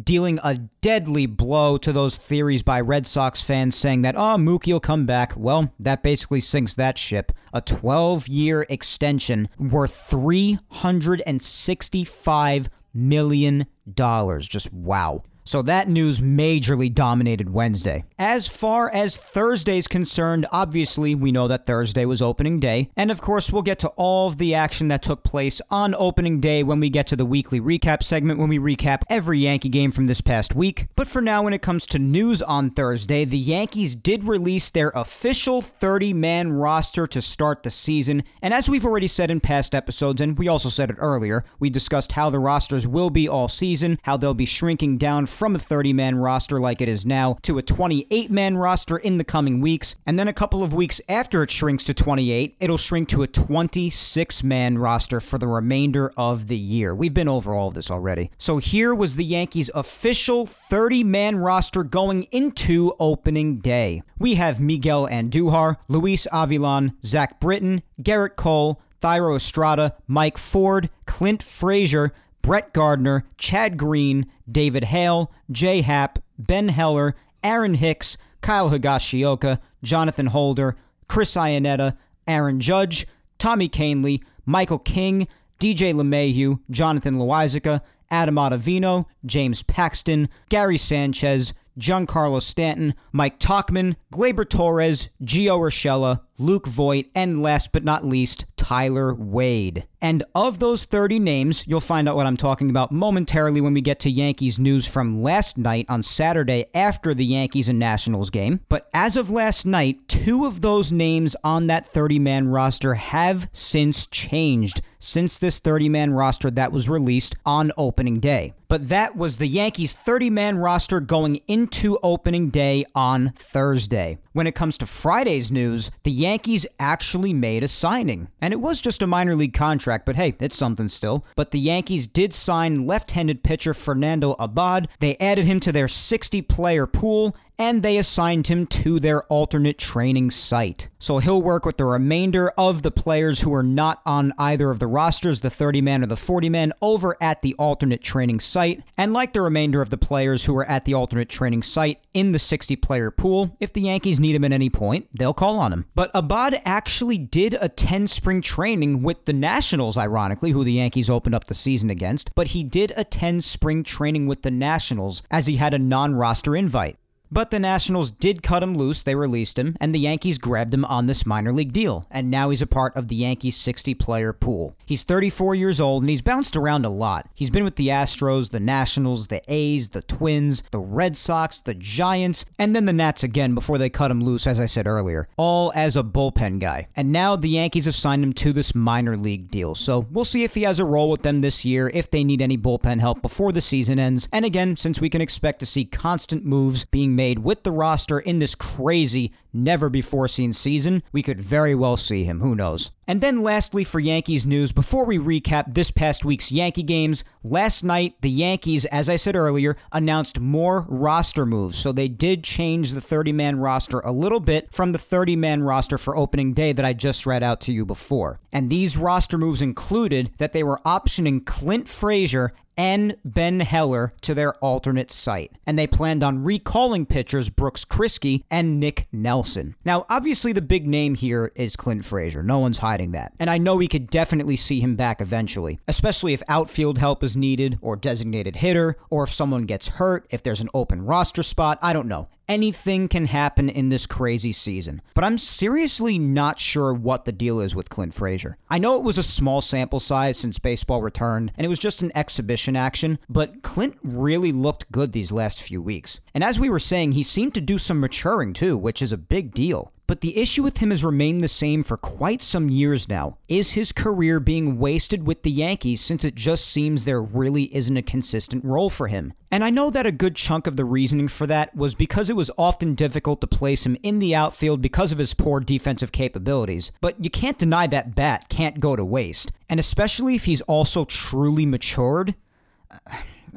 dealing a deadly blow to those theories by Red Sox fans saying that, oh, Mookie will come back. Well, that basically sinks that ship. A 12 year extension worth $365 million. dollars. Just wow. So that news majorly dominated Wednesday. As far as Thursday's concerned, obviously we know that Thursday was opening day, and of course we'll get to all of the action that took place on opening day when we get to the weekly recap segment when we recap every Yankee game from this past week. But for now when it comes to news on Thursday, the Yankees did release their official 30-man roster to start the season, and as we've already said in past episodes and we also said it earlier, we discussed how the rosters will be all season, how they'll be shrinking down from a 30 man roster like it is now to a 28 man roster in the coming weeks. And then a couple of weeks after it shrinks to 28, it'll shrink to a 26 man roster for the remainder of the year. We've been over all of this already. So here was the Yankees' official 30 man roster going into opening day. We have Miguel Andujar, Luis Avilan, Zach Britton, Gerrit Cole, Thairo Estrada, Mike Ford, Clint Frazier, Brett Gardner, Chad Green, David Hale, Jay Happ, Ben Heller, Aaron Hicks, Kyle Higashioka, Jonathan Holder, Chris Iannetta, Aaron Judge, Tommy Kahnle, Michael King, DJ LeMahieu, Jonathan Loáisiga, Adam Ottavino, James Paxton, Gary Sanchez, Giancarlo Stanton, Mike Tauchman, Gleyber Torres, Gio Urshela, Luke Voit, and last but not least, Tyler Wade. And of those 30 names, you'll find out what I'm talking about momentarily when we get to Yankees news from last night on Saturday after the Yankees and Nationals game. But as of last night, two of those names on that 30 man roster have since changed since this 30 man roster that was released on opening day. But that was the Yankees 30 man roster going into opening day on Thursday. When it comes to Friday's news, the Yankees actually made a signing. And it was just a minor league contract, but hey, it's something still. But the Yankees did sign left handed pitcher Fernando Abad. They added him to their 60 player pool and they assigned him to their alternate training site. So he'll work with the remainder of the players who are not on either of the rosters, the 30 man or the 40 man, over at the alternate training site. And like the remainder of the players who are at the alternate training site in the 60 player pool, if the Yankees need him at any point, they'll call on him. But Abad actually did attend spring training with the Nationals, ironically, who the Yankees opened up the season against, but he did attend spring training with the Nationals as he had a non roster invite. But the Nationals did cut him loose, they released him, and the Yankees grabbed him on this minor league deal, and now he's a part of the Yankees 60 player pool. He's 34 years old and he's bounced around a lot. He's been with the Astros, the Nationals, the A's, the Twins, the Red Sox, the Giants, and then the Nats again before they cut him loose, as I said earlier, all as a bullpen guy. And now the Yankees have signed him to this minor league deal, so we'll see if he has a role with them this year, if they need any bullpen help before the season ends. And again, since we can expect to see constant moves being made made with the roster in this crazy, never before seen season, we could very well see him. Who knows? And then, lastly, for Yankees news, before we recap this past week's Yankee games, last night the Yankees, as I said earlier, announced more roster moves. So they did change the 30 man roster a little bit from the 30 man roster for opening day that I just read out to you before. And these roster moves included that they were optioning Clint Frazier and Ben Heller to their alternate site. And they planned on recalling pitchers Brooks Kriske and Nick Nelson. Now, obviously, the big name here is Clint Frazier. No one's hiding that. And I know we could definitely see him back eventually, especially if outfield help is needed, or designated hitter, or if someone gets hurt, if there's an open roster spot. I don't know anything can happen in this crazy season. But I'm seriously not sure what the deal is with Clint Frazier. I know it was a small sample size since baseball returned, and it was just an exhibition action, but Clint really looked good these last few weeks. And as we were saying, he seemed to do some maturing too, which is a big deal. But the issue with him has remained the same for quite some years now. Is his career being wasted with the Yankees since it just seems there really isn't a consistent role for him? And I know that a good chunk of the reasoning for that was because it was often difficult to place him in the outfield because of his poor defensive capabilities. But you can't deny that bat can't go to waste. And especially if he's also truly matured.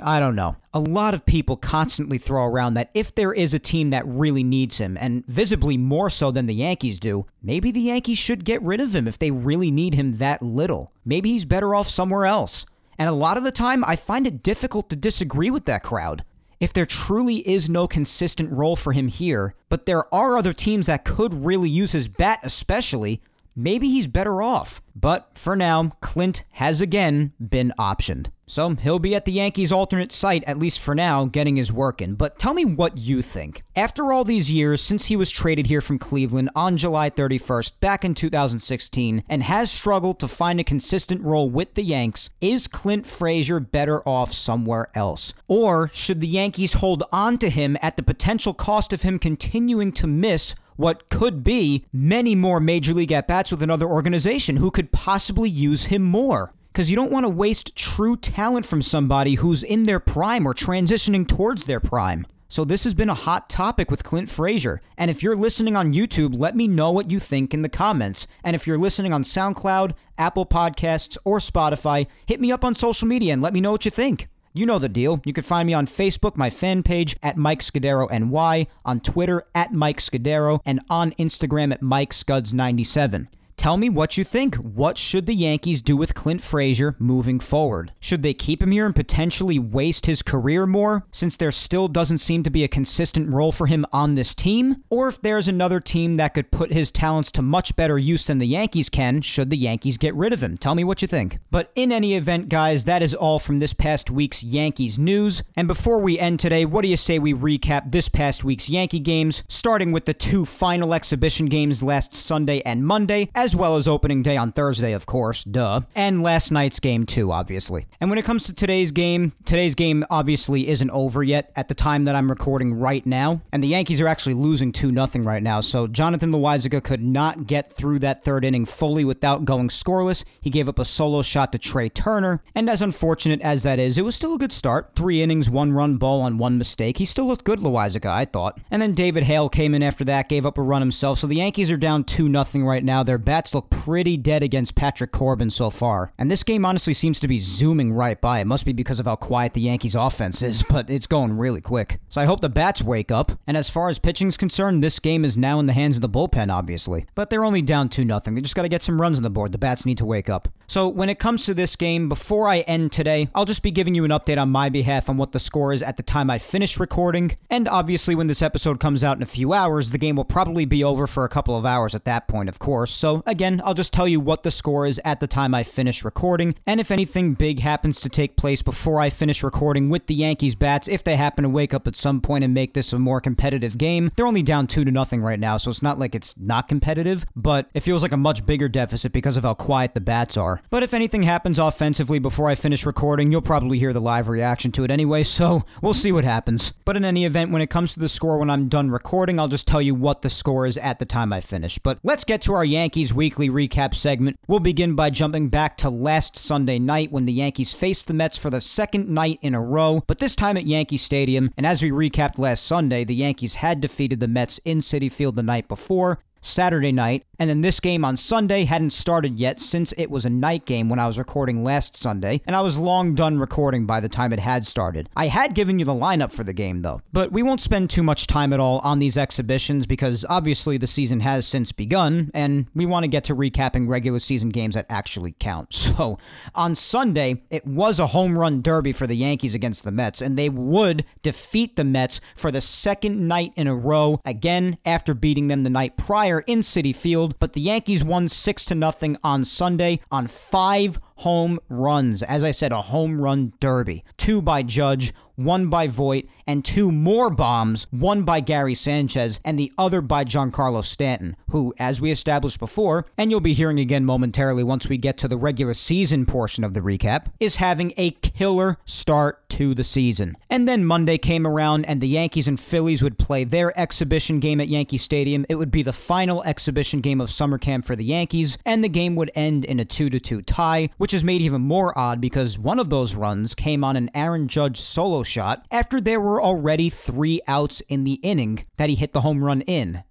I don't know. A lot of people constantly throw around that if there is a team that really needs him, and visibly more so than the Yankees do, maybe the Yankees should get rid of him if they really need him that little. Maybe he's better off somewhere else. And a lot of the time, I find it difficult to disagree with that crowd. If there truly is no consistent role for him here, but there are other teams that could really use his bat, especially, maybe he's better off. But for now, Clint has again been optioned. So he'll be at the Yankees' alternate site, at least for now, getting his work in. But tell me what you think. After all these years since he was traded here from Cleveland on July 31st, back in 2016, and has struggled to find a consistent role with the Yanks, is Clint Frazier better off somewhere else? Or should the Yankees hold on to him at the potential cost of him continuing to miss what could be many more major league at bats with another organization who could possibly use him more? Because you don't want to waste true talent from somebody who's in their prime or transitioning towards their prime. So this has been a hot topic with Clint Frazier. And if you're listening on YouTube, let me know what you think in the comments. And if you're listening on SoundCloud, Apple Podcasts, or Spotify, hit me up on social media and let me know what you think. You know the deal. You can find me on Facebook, my fan page at Mike Scudero NY, on Twitter at Mike Scudero, and on Instagram at Mike Scuds97. Tell me what you think. What should the Yankees do with Clint Frazier moving forward? Should they keep him here and potentially waste his career more, since there still doesn't seem to be a consistent role for him on this team? Or if there's another team that could put his talents to much better use than the Yankees can, should the Yankees get rid of him? Tell me what you think. But in any event, guys, that is all from this past week's Yankees news. And before we end today, what do you say we recap this past week's Yankee games, starting with the two final exhibition games last Sunday and Monday, as well as opening day on Thursday, of course, duh, and last night's game too, obviously. And when it comes to today's game, today's game obviously isn't over yet at the time that I'm recording right now, and the Yankees are actually losing 2 0 right now, so Jonathan Loáisiga could not get through that third inning fully without going scoreless. He gave up a solo shot to Trea Turner, and as unfortunate as that is, it was still a good start. Three innings, one run ball on one mistake. He still looked good, Loáisiga, I thought. And then David Hale came in after that, gave up a run himself, so the Yankees are down 2 0 right now. Their bats look pretty dead against Patrick Corbin so far. And this game honestly seems to be zooming right by. It must be because of how quiet the Yankees offense is, but it's going really quick. So I hope the bats wake up. And as far as pitching's concerned, this game is now in the hands of the bullpen, obviously. But they're only down 2 0. They just got to get some runs on the board. The bats need to wake up. So when it comes to this game, before I end today, I'll just be giving you an update on my behalf on what the score is at the time I finish recording. And obviously, when this episode comes out in a few hours, the game will probably be over for a couple of hours at that point, of course. So again, I'll just tell you what the score is at the time I finish recording. And if anything big happens to take place before I finish recording with the Yankees bats, if they happen to wake up at some point and make this a more competitive game, they're only down 2 to nothing right now, so it's not like it's not competitive, but it feels like a much bigger deficit because of how quiet the bats are. But if anything happens offensively before I finish recording, you'll probably hear the live reaction to it anyway, so we'll see what happens. But in any event, when it comes to the score when I'm done recording, I'll just tell you what the score is at the time I finish. But let's get to our Yankees weekly recap segment. We'll begin by jumping back to last Sunday night when the Yankees faced the Mets for the second night in a row, but this time at Yankee Stadium. And as we recapped last Sunday, the Yankees had defeated the Mets in Citi Field the night before. Saturday night, and then this game on Sunday hadn't started yet since it was a night game when I was recording last Sunday, and I was long done recording by the time it had started. I had given you the lineup for the game though, but we won't spend too much time at all on these exhibitions because obviously the season has since begun, and we want to get to recapping regular season games that actually count. So, on Sunday, it was a home run derby for the Yankees against the Mets, and they would defeat the Mets for the second night in a row, again after beating them the night prior in Citi Field, but the Yankees won 6 to nothing on Sunday on 5 home runs. As I said, a home run derby. 2 by Judge, one by Voit, and two more bombs, one by Gary Sanchez and the other by Giancarlo Stanton, who, as we established before, and you'll be hearing again momentarily once we get to the regular season portion of the recap, is having a killer start to the season. And then Monday came around and the Yankees and Phillies would play their exhibition game at Yankee Stadium. It would be the final exhibition game of summer camp for the Yankees, and the game would end in a 2 2 tie, which is made even more odd because one of those runs came on an Aaron Judge solo shot after there were already three outs in the inning that he hit the home run in.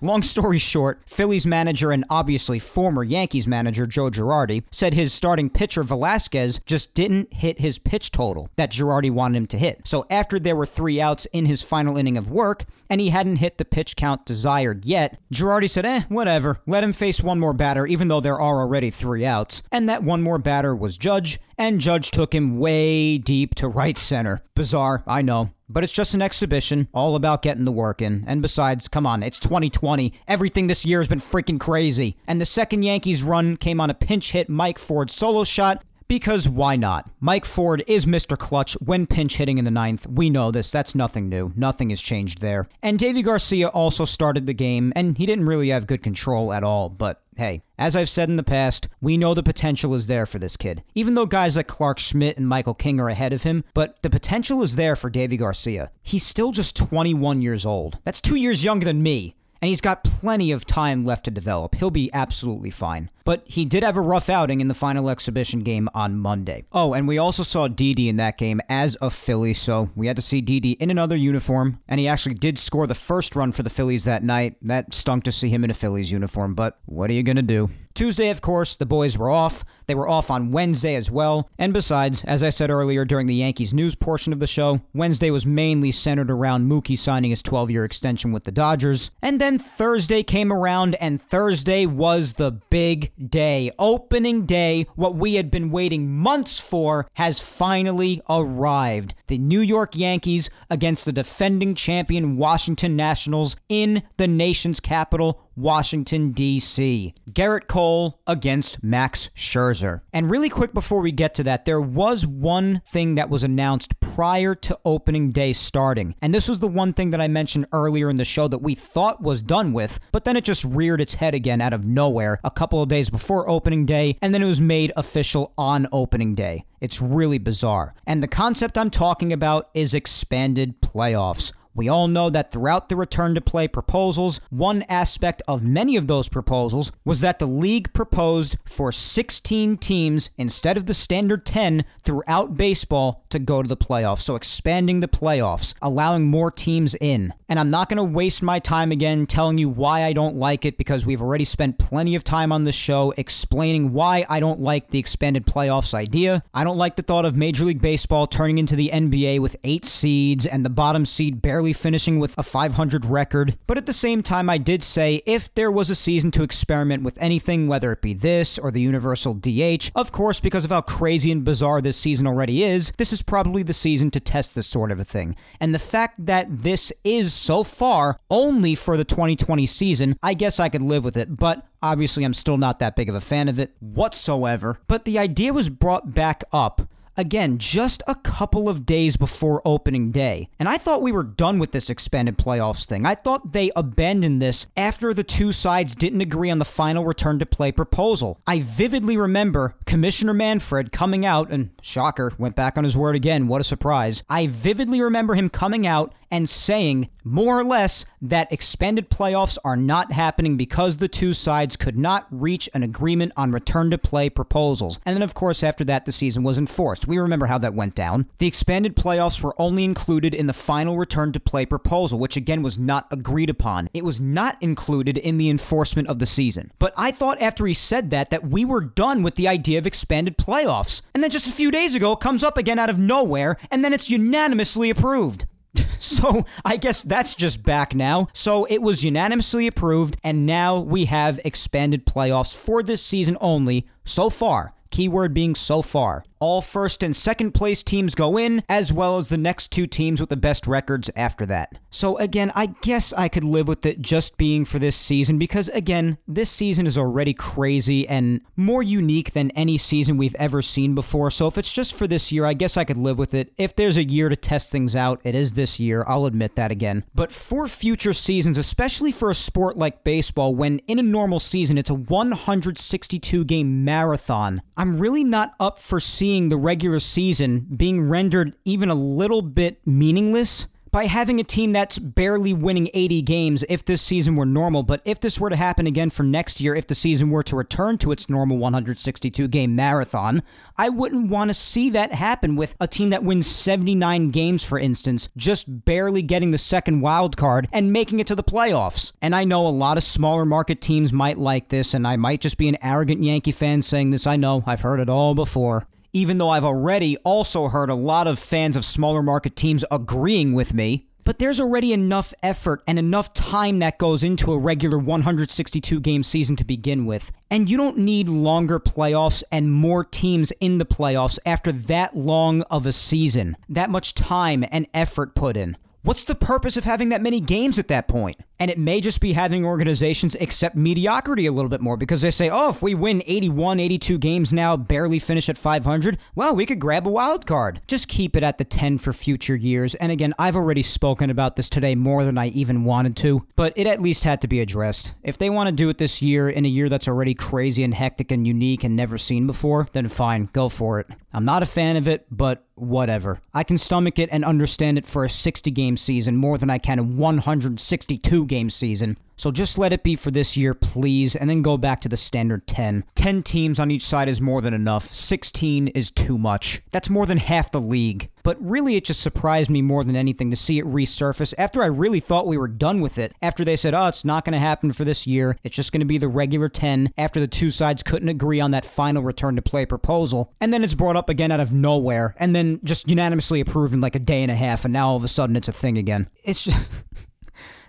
Long story short, Phillies manager and obviously former Yankees manager Joe Girardi said his starting pitcher Velasquez just didn't hit his pitch total that Girardi wanted him to hit. So after there were three outs in his final inning of work, and he hadn't hit the pitch count desired yet, Girardi said, eh, whatever, let him face one more batter even though there are already three outs. And that one more batter was Judge, and Judge took him way deep to right center. Bizarre, I know. But it's just an exhibition, all about getting the work in. And besides, come on, it's 2020. Everything this year has been freaking crazy. And the second Yankees run came on a pinch hit Mike Ford solo shot because why not? Mike Ford is Mr. Clutch when pinch hitting in the ninth. We know this. That's nothing new. Nothing has changed there. And Deivi Garcia also started the game, and he didn't really have good control at all, but hey, as I've said in the past, we know the potential is there for this kid. Even though guys like Clarke Schmidt and Michael King are ahead of him, but the potential is there for Deivi Garcia. He's still just 21 years old. That's two years younger than me and he's got plenty of time left to develop. He'll be absolutely fine. but he did have a rough outing in the final exhibition game on Monday. Oh, and we also saw Didi in that game as a Philly, so we had to see Didi in another uniform, and he actually did score the first run for the Phillies that night. That stunk to see him in a Phillies uniform, but what are you going to do? Tuesday, of course, the boys were off. They were off on Wednesday as well. And besides, as I said earlier during the Yankees news portion of the show, Wednesday was mainly centered around Mookie signing his 12 year extension with the Dodgers. And then Thursday came around, and Thursday was the big day. Opening day, what we had been waiting months for, has finally arrived. The New York Yankees against the defending champion Washington Nationals in the nation's capital, Washington, D.C. Gerrit Cole against Max Scherzer. And really quick before we get to that, there was one thing that was announced prior to opening day starting. And this was the one thing that I mentioned earlier in the show that we thought was done with, but then it just reared its head again out of nowhere a couple of days before opening day, and then it was made official on opening day. It's really bizarre. And the concept I'm talking about is expanded playoffs. We all know that throughout the return to play proposals, one aspect of many of those proposals was that the league proposed for 16 teams instead of the standard 10 throughout baseball to go to the playoffs. So expanding the playoffs, allowing more teams in. And I'm not going to waste my time again telling you why I don't like it because we've already spent plenty of time on this show explaining why I don't like the expanded playoffs idea. I don't like the thought of Major League Baseball turning into the NBA with eight seeds and the bottom seed barely finishing with a 500 record. But at the same time, I did say if there was a season to experiment with anything, whether it be this or the Universal DH, of course, because of how crazy and bizarre this season already is, this is probably the season to test this sort of a thing. And the fact that this is so far only for the 2020 season, I guess I could live with it. But Obviously, I'm still not that big of a fan of it whatsoever, but the idea was brought back up Again, just a couple of days before opening day. And I thought we were done with this expanded playoffs thing. I thought they abandoned this after the two sides didn't agree on the final return to play proposal. I vividly remember Commissioner Manfred coming out, and shocker, went back on his word again. What a surprise. I vividly remember him coming out and saying, more or less, that expanded playoffs are not happening because the two sides could not reach an agreement on return to play proposals. And then, of course, after that, the season was enforced. We remember how that went down. The expanded playoffs were only included in the final return to play proposal, which again was not agreed upon. It was not included in the enforcement of the season. But I thought after he said that, that we were done with the idea of expanded playoffs. And then just a few days ago, it comes up again out of nowhere, and then it's unanimously approved. So I guess that's just back now. So it was unanimously approved, and now we have expanded playoffs for this season only so far. Keyword being so far. All first and second place teams go in, as well as the next two teams with the best records after that. So, again, I guess I could live with it just being for this season because, again, this season is already crazy and more unique than any season we've ever seen before. So, if it's just for this year, I guess I could live with it. If there's a year to test things out, it is this year. I'll admit that again. But for future seasons, especially for a sport like baseball, when in a normal season it's a 162 game marathon, I'm really not up for seeing the regular season being rendered even a little bit meaningless by having a team that's barely winning 80 games if this season were normal. But if this were to happen again for next year, if the season were to return to its normal 162 game marathon, I wouldn't want to see that happen with a team that wins 79 games, for instance, just barely getting the second wild card and making it to the playoffs. And I know a lot of smaller market teams might like this, and I might just be an arrogant Yankee fan saying this. I know, I've heard it all before even though I've already also heard a lot of fans of smaller market teams agreeing with me. But there's already enough effort and enough time that goes into a regular 162 game season to begin with. And you don't need longer playoffs and more teams in the playoffs after that long of a season. That much time and effort put in. What's the purpose of having that many games at that point? And it may just be having organizations accept mediocrity a little bit more because they say, oh, if we win 81, 82 games now, barely finish at 500, well, we could grab a wild card. Just keep it at the 10 for future years. And again, I've already spoken about this today more than I even wanted to, but it at least had to be addressed. If they want to do it this year in a year that's already crazy and hectic and unique and never seen before, then fine, go for it. I'm not a fan of it, but whatever. I can stomach it and understand it for a 60 game season more than I can a 162 game season. So just let it be for this year, please, and then go back to the standard 10. 10 teams on each side is more than enough. 16 is too much. That's more than half the league. But really, it just surprised me more than anything to see it resurface after I really thought we were done with it. After they said, oh, it's not going to happen for this year, it's just going to be the regular 10, after the two sides couldn't agree on that final return to play proposal. And then it's brought up again out of nowhere, and then just unanimously approved in like a day and a half, and now all of a sudden it's a thing again. It's just.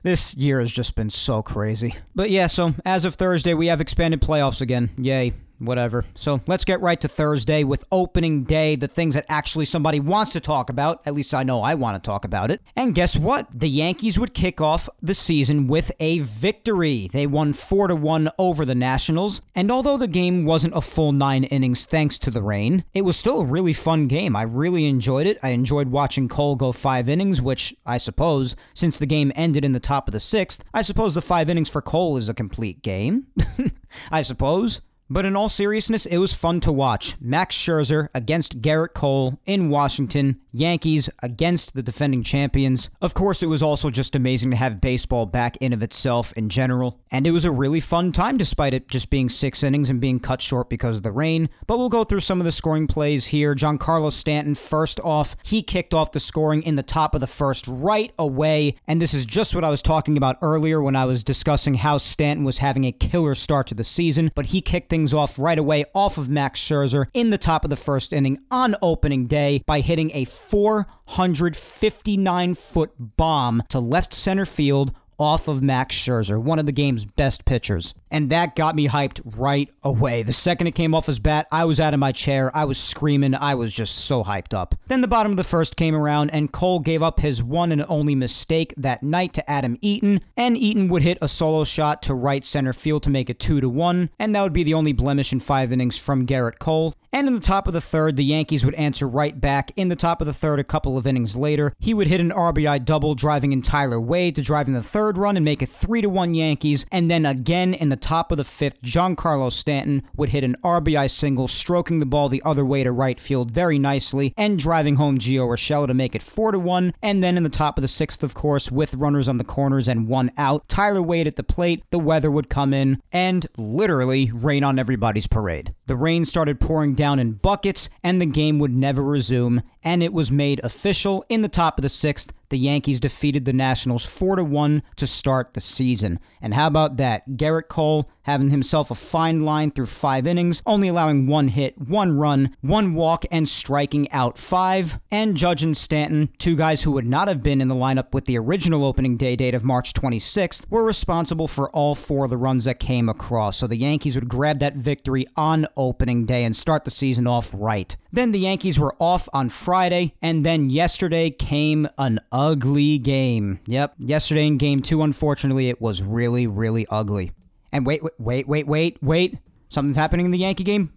This year has just been so crazy. But yeah, so as of Thursday, we have expanded playoffs again. Yay whatever. So let's get right to Thursday with opening day, the things that actually somebody wants to talk about. At least I know I want to talk about it. And guess what? The Yankees would kick off the season with a victory. They won 4 to 1 over the Nationals, and although the game wasn't a full 9 innings thanks to the rain, it was still a really fun game. I really enjoyed it. I enjoyed watching Cole go 5 innings, which I suppose since the game ended in the top of the 6th, I suppose the 5 innings for Cole is a complete game. I suppose. But in all seriousness, it was fun to watch. Max Scherzer against Gerrit Cole in Washington, Yankees against the defending champions. Of course, it was also just amazing to have baseball back in of itself in general, and it was a really fun time despite it just being six innings and being cut short because of the rain. But we'll go through some of the scoring plays here. Giancarlo Stanton, first off, he kicked off the scoring in the top of the first right away, and this is just what I was talking about earlier when I was discussing how Stanton was having a killer start to the season, but he kicked things off right away off of Max Scherzer in the top of the first inning on opening day by hitting a 459 foot bomb to left center field off of Max Scherzer, one of the game's best pitchers. And that got me hyped right away. The second it came off his bat, I was out of my chair. I was screaming. I was just so hyped up. Then the bottom of the first came around, and Cole gave up his one and only mistake that night to Adam Eaton. And Eaton would hit a solo shot to right center field to make it 2 to 1. And that would be the only blemish in five innings from Gerrit Cole. And in the top of the third, the Yankees would answer right back. In the top of the third, a couple of innings later, he would hit an RBI double, driving in Tyler Wade to drive in the third run and make it 3 to 1 Yankees. And then again in the top of the fifth, Giancarlo Stanton would hit an RBI single, stroking the ball the other way to right field very nicely and driving home Gio Urshela to make it 4 to 1. And then in the top of the sixth, of course, with runners on the corners and one out, Tyler Wade at the plate, the weather would come in and literally rain on everybody's parade. The rain started pouring down down in buckets, and the game would never resume. And it was made official in the top of the sixth the Yankees defeated the Nationals 4 1 to start the season. And how about that? Gerrit Cole having himself a fine line through five innings, only allowing one hit, one run, one walk, and striking out five. And Judge and Stanton, two guys who would not have been in the lineup with the original opening day date of March 26th, were responsible for all four of the runs that came across. So the Yankees would grab that victory on opening day and start the season off right. Then the Yankees were off on Friday, and then yesterday came an ugly game. Yep, yesterday in game two, unfortunately, it was really, really ugly. And wait, wait, wait, wait, wait, wait. Something's happening in the Yankee game.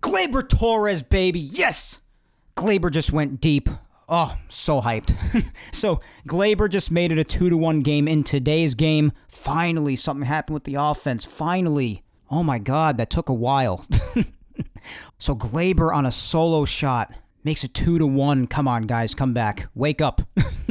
Gleyber Torres, baby. Yes! Gleyber just went deep. Oh, so hyped. so Gleyber just made it a 2 to 1 game in today's game. Finally, something happened with the offense. Finally. Oh my god, that took a while. so Gleyber on a solo shot makes it 2 to 1. Come on, guys, come back. Wake up.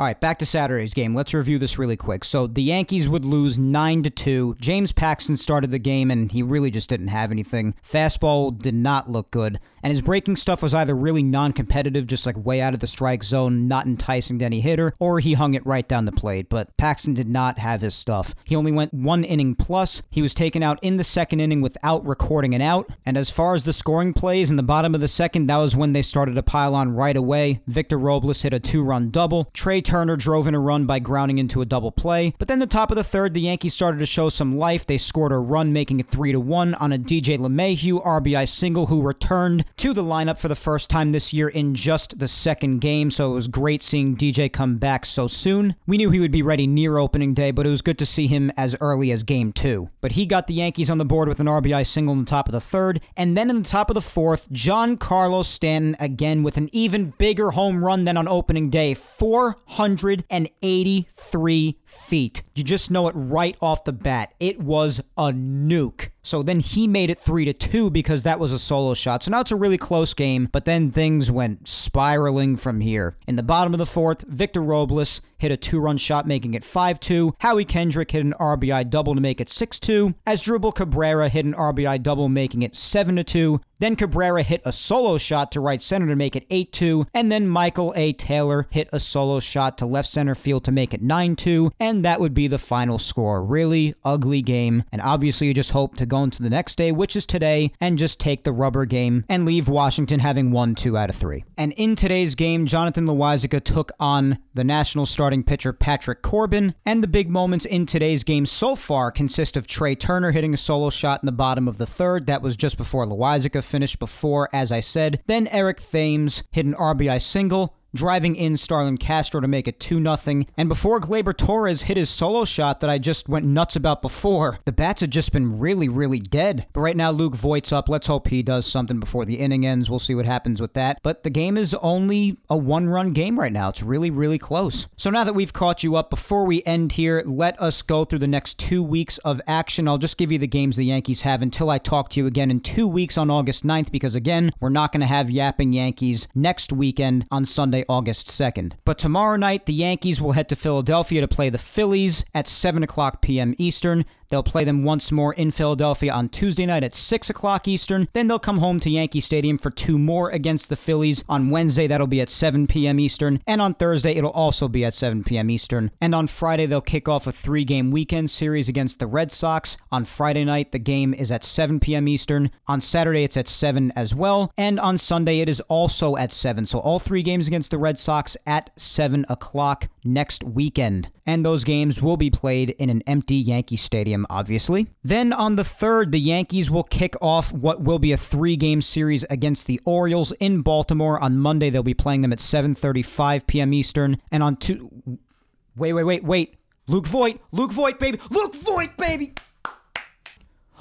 All right, back to Saturday's game. Let's review this really quick. So the Yankees would lose 9 to 2. James Paxton started the game and he really just didn't have anything. Fastball did not look good, and his breaking stuff was either really non-competitive, just like way out of the strike zone, not enticing to any hitter, or he hung it right down the plate. But Paxton did not have his stuff. He only went 1 inning plus. He was taken out in the second inning without recording an out. And as far as the scoring plays in the bottom of the second, that was when they started to pile on right away. Victor Robles hit a two-run double. Trea Turner drove in a run by grounding into a double play. But then the top of the third, the Yankees started to show some life. They scored a run, making it 3 to 1 on a DJ LeMahieu RBI single who returned to the lineup for the first time this year in just the second game. So it was great seeing DJ come back so soon. We knew he would be ready near opening day, but it was good to see him as early as game two. But he got the Yankees on the board with an RBI single in the top of the third. And then in the top of the fourth, Giancarlo Stanton again with an even bigger home run than on opening day 483 feet. You just know it right off the bat. It was a nuke. So then he made it 3 to 2 because that was a solo shot. So now it's a really close game, but then things went spiraling from here. In the bottom of the fourth, Victor Robles hit a two run shot, making it 5 2. Howie Kendrick hit an RBI double to make it 6 2. As Asdrubal Cabrera hit an RBI double, making it 7 2. Then Cabrera hit a solo shot to right center to make it 8 2. And then Michael A. Taylor hit a solo shot to left center field to make it 9 2. And that would be the final score. Really ugly game. And obviously, you just hope to go into the next day, which is today, and just take the rubber game and leave Washington having won two out of three. And in today's game, Jonathan Loaisiga took on the national starting pitcher Patrick Corbin. And the big moments in today's game so far consist of Trea Turner hitting a solo shot in the bottom of the third. That was just before Loaisiga finished before, as I said. Then Eric Thames hit an RBI single driving in Starlin Castro to make it 2 0. And before Gleyber Torres hit his solo shot that I just went nuts about before, the bats had just been really, really dead. But right now, Luke Voit's up. Let's hope he does something before the inning ends. We'll see what happens with that. But the game is only a one run game right now. It's really, really close. So now that we've caught you up, before we end here, let us go through the next two weeks of action. I'll just give you the games the Yankees have until I talk to you again in two weeks on August 9th, because again, we're not going to have yapping Yankees next weekend on Sunday, August 2nd. But tomorrow night, the Yankees will head to Philadelphia to play the Phillies at 7 o'clock p.m. Eastern. They'll play them once more in Philadelphia on Tuesday night at 6 o'clock Eastern. Then they'll come home to Yankee Stadium for two more against the Phillies. On Wednesday, that'll be at 7 p.m. Eastern. And on Thursday, it'll also be at 7 p.m. Eastern. And on Friday, they'll kick off a three game weekend series against the Red Sox. On Friday night, the game is at 7 p.m. Eastern. On Saturday, it's at 7 as well. And on Sunday, it is also at 7. So all three games against the Red Sox at 7 o'clock next weekend. And those games will be played in an empty Yankee Stadium, obviously. Then on the 3rd, the Yankees will kick off what will be a three-game series against the Orioles in Baltimore. On Monday, they'll be playing them at 7:35 p.m. Eastern, and on two Wait, wait, wait, wait. Luke Voit, Luke Voit, baby. Luke Voit, baby.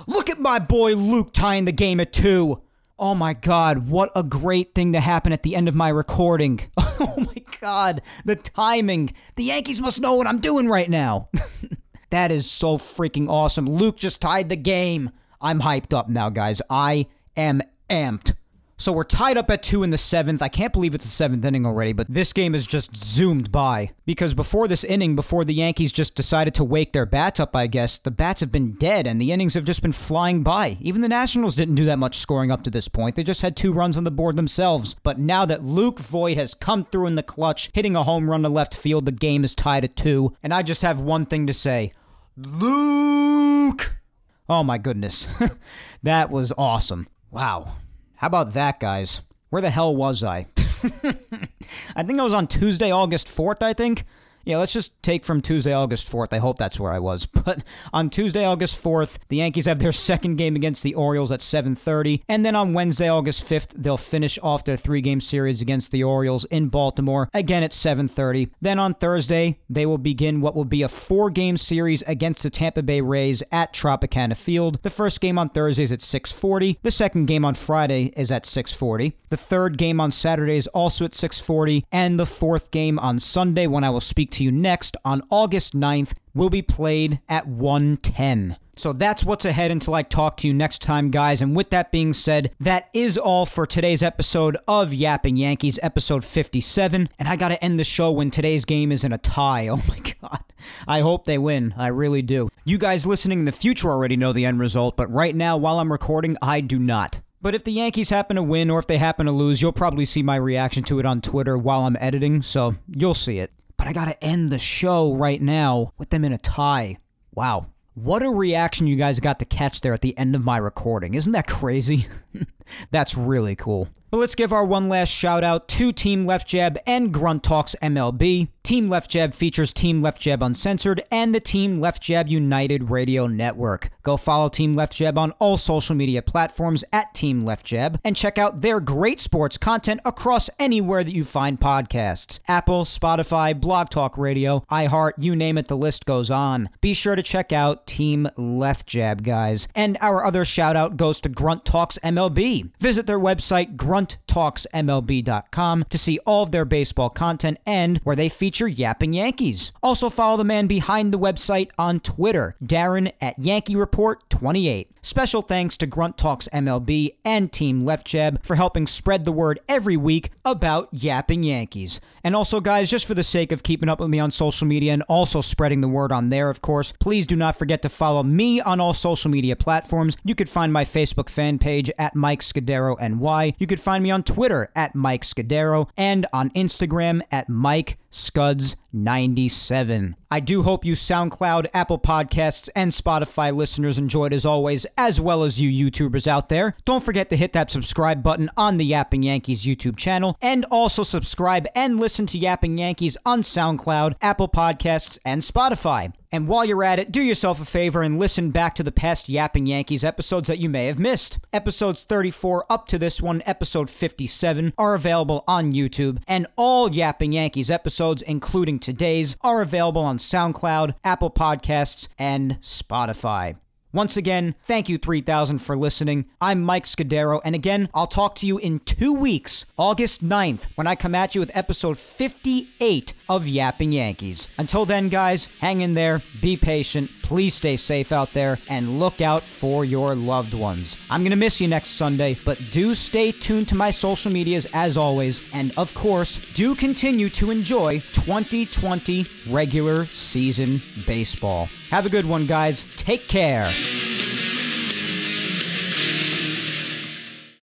Look at my boy Luke tying the game at 2. Oh my god, what a great thing to happen at the end of my recording. Oh my god, the timing. The Yankees must know what I'm doing right now. that is so freaking awesome. Luke just tied the game. I'm hyped up now, guys. I am amped. So we're tied up at two in the seventh. I can't believe it's the seventh inning already, but this game is just zoomed by. Because before this inning, before the Yankees just decided to wake their bats up, I guess, the bats have been dead and the innings have just been flying by. Even the Nationals didn't do that much scoring up to this point. They just had two runs on the board themselves. But now that Luke Voit has come through in the clutch, hitting a home run to left field, the game is tied at two. And I just have one thing to say Luke! Oh my goodness. that was awesome. Wow. How about that, guys? Where the hell was I? I think I was on Tuesday, August 4th, I think. Yeah, let's just take from Tuesday, August 4th. I hope that's where I was. But on Tuesday, August 4th, the Yankees have their second game against the Orioles at 7:30, and then on Wednesday, August 5th, they'll finish off their three-game series against the Orioles in Baltimore again at 7:30. Then on Thursday, they will begin what will be a four-game series against the Tampa Bay Rays at Tropicana Field. The first game on Thursday is at 6:40. The second game on Friday is at 6:40. The third game on Saturday is also at 6:40, and the fourth game on Sunday when I will speak to you next on August 9th will be played at 110. So that's what's ahead until I talk to you next time, guys. And with that being said, that is all for today's episode of Yapping Yankees, episode 57. And I got to end the show when today's game is in a tie. Oh my God. I hope they win. I really do. You guys listening in the future already know the end result, but right now, while I'm recording, I do not. But if the Yankees happen to win or if they happen to lose, you'll probably see my reaction to it on Twitter while I'm editing, so you'll see it. But I gotta end the show right now with them in a tie. Wow. What a reaction you guys got to catch there at the end of my recording. Isn't that crazy? That's really cool. But let's give our one last shout out to Team Left Jab and Grunt Talks MLB. Team Left Jab features Team Left Jab Uncensored and the Team Left Jab United Radio Network. Go follow Team Left Jab on all social media platforms at Team Left Jab and check out their great sports content across anywhere that you find podcasts Apple, Spotify, Blog Talk Radio, iHeart, you name it, the list goes on. Be sure to check out Team Left Jab, guys. And our other shout out goes to Grunt Talks MLB. Visit their website, grunt Front grunttalksmlb.com to see all of their baseball content and where they feature Yapping Yankees. Also follow the man behind the website on Twitter, Darren at Yankee Report 28. Special thanks to Grunt Talks MLB and Team Left Jab for helping spread the word every week about Yapping Yankees. And also, guys, just for the sake of keeping up with me on social media and also spreading the word on there, of course, please do not forget to follow me on all social media platforms. You could find my Facebook fan page at Mike Scudero NY. You could find me on Twitter at Mike Scudero and on Instagram at Mike Scuds 97. I do hope you SoundCloud, Apple Podcasts, and Spotify listeners enjoyed as always, as well as you YouTubers out there. Don't forget to hit that subscribe button on the Yapping Yankees YouTube channel, and also subscribe and listen to Yapping Yankees on SoundCloud, Apple Podcasts, and Spotify. And while you're at it, do yourself a favor and listen back to the past Yapping Yankees episodes that you may have missed. Episodes 34 up to this one, episode 57, are available on YouTube, and all Yapping Yankees episodes, including today's, are available on SoundCloud, Apple Podcasts, and Spotify. Once again, thank you 3000 for listening. I'm Mike Scudero, and again, I'll talk to you in two weeks, August 9th, when I come at you with episode 58 of Yapping Yankees. Until then, guys, hang in there, be patient, please stay safe out there, and look out for your loved ones. I'm gonna miss you next Sunday, but do stay tuned to my social medias as always, and of course, do continue to enjoy 2020 regular season baseball. Have a good one, guys. Take care.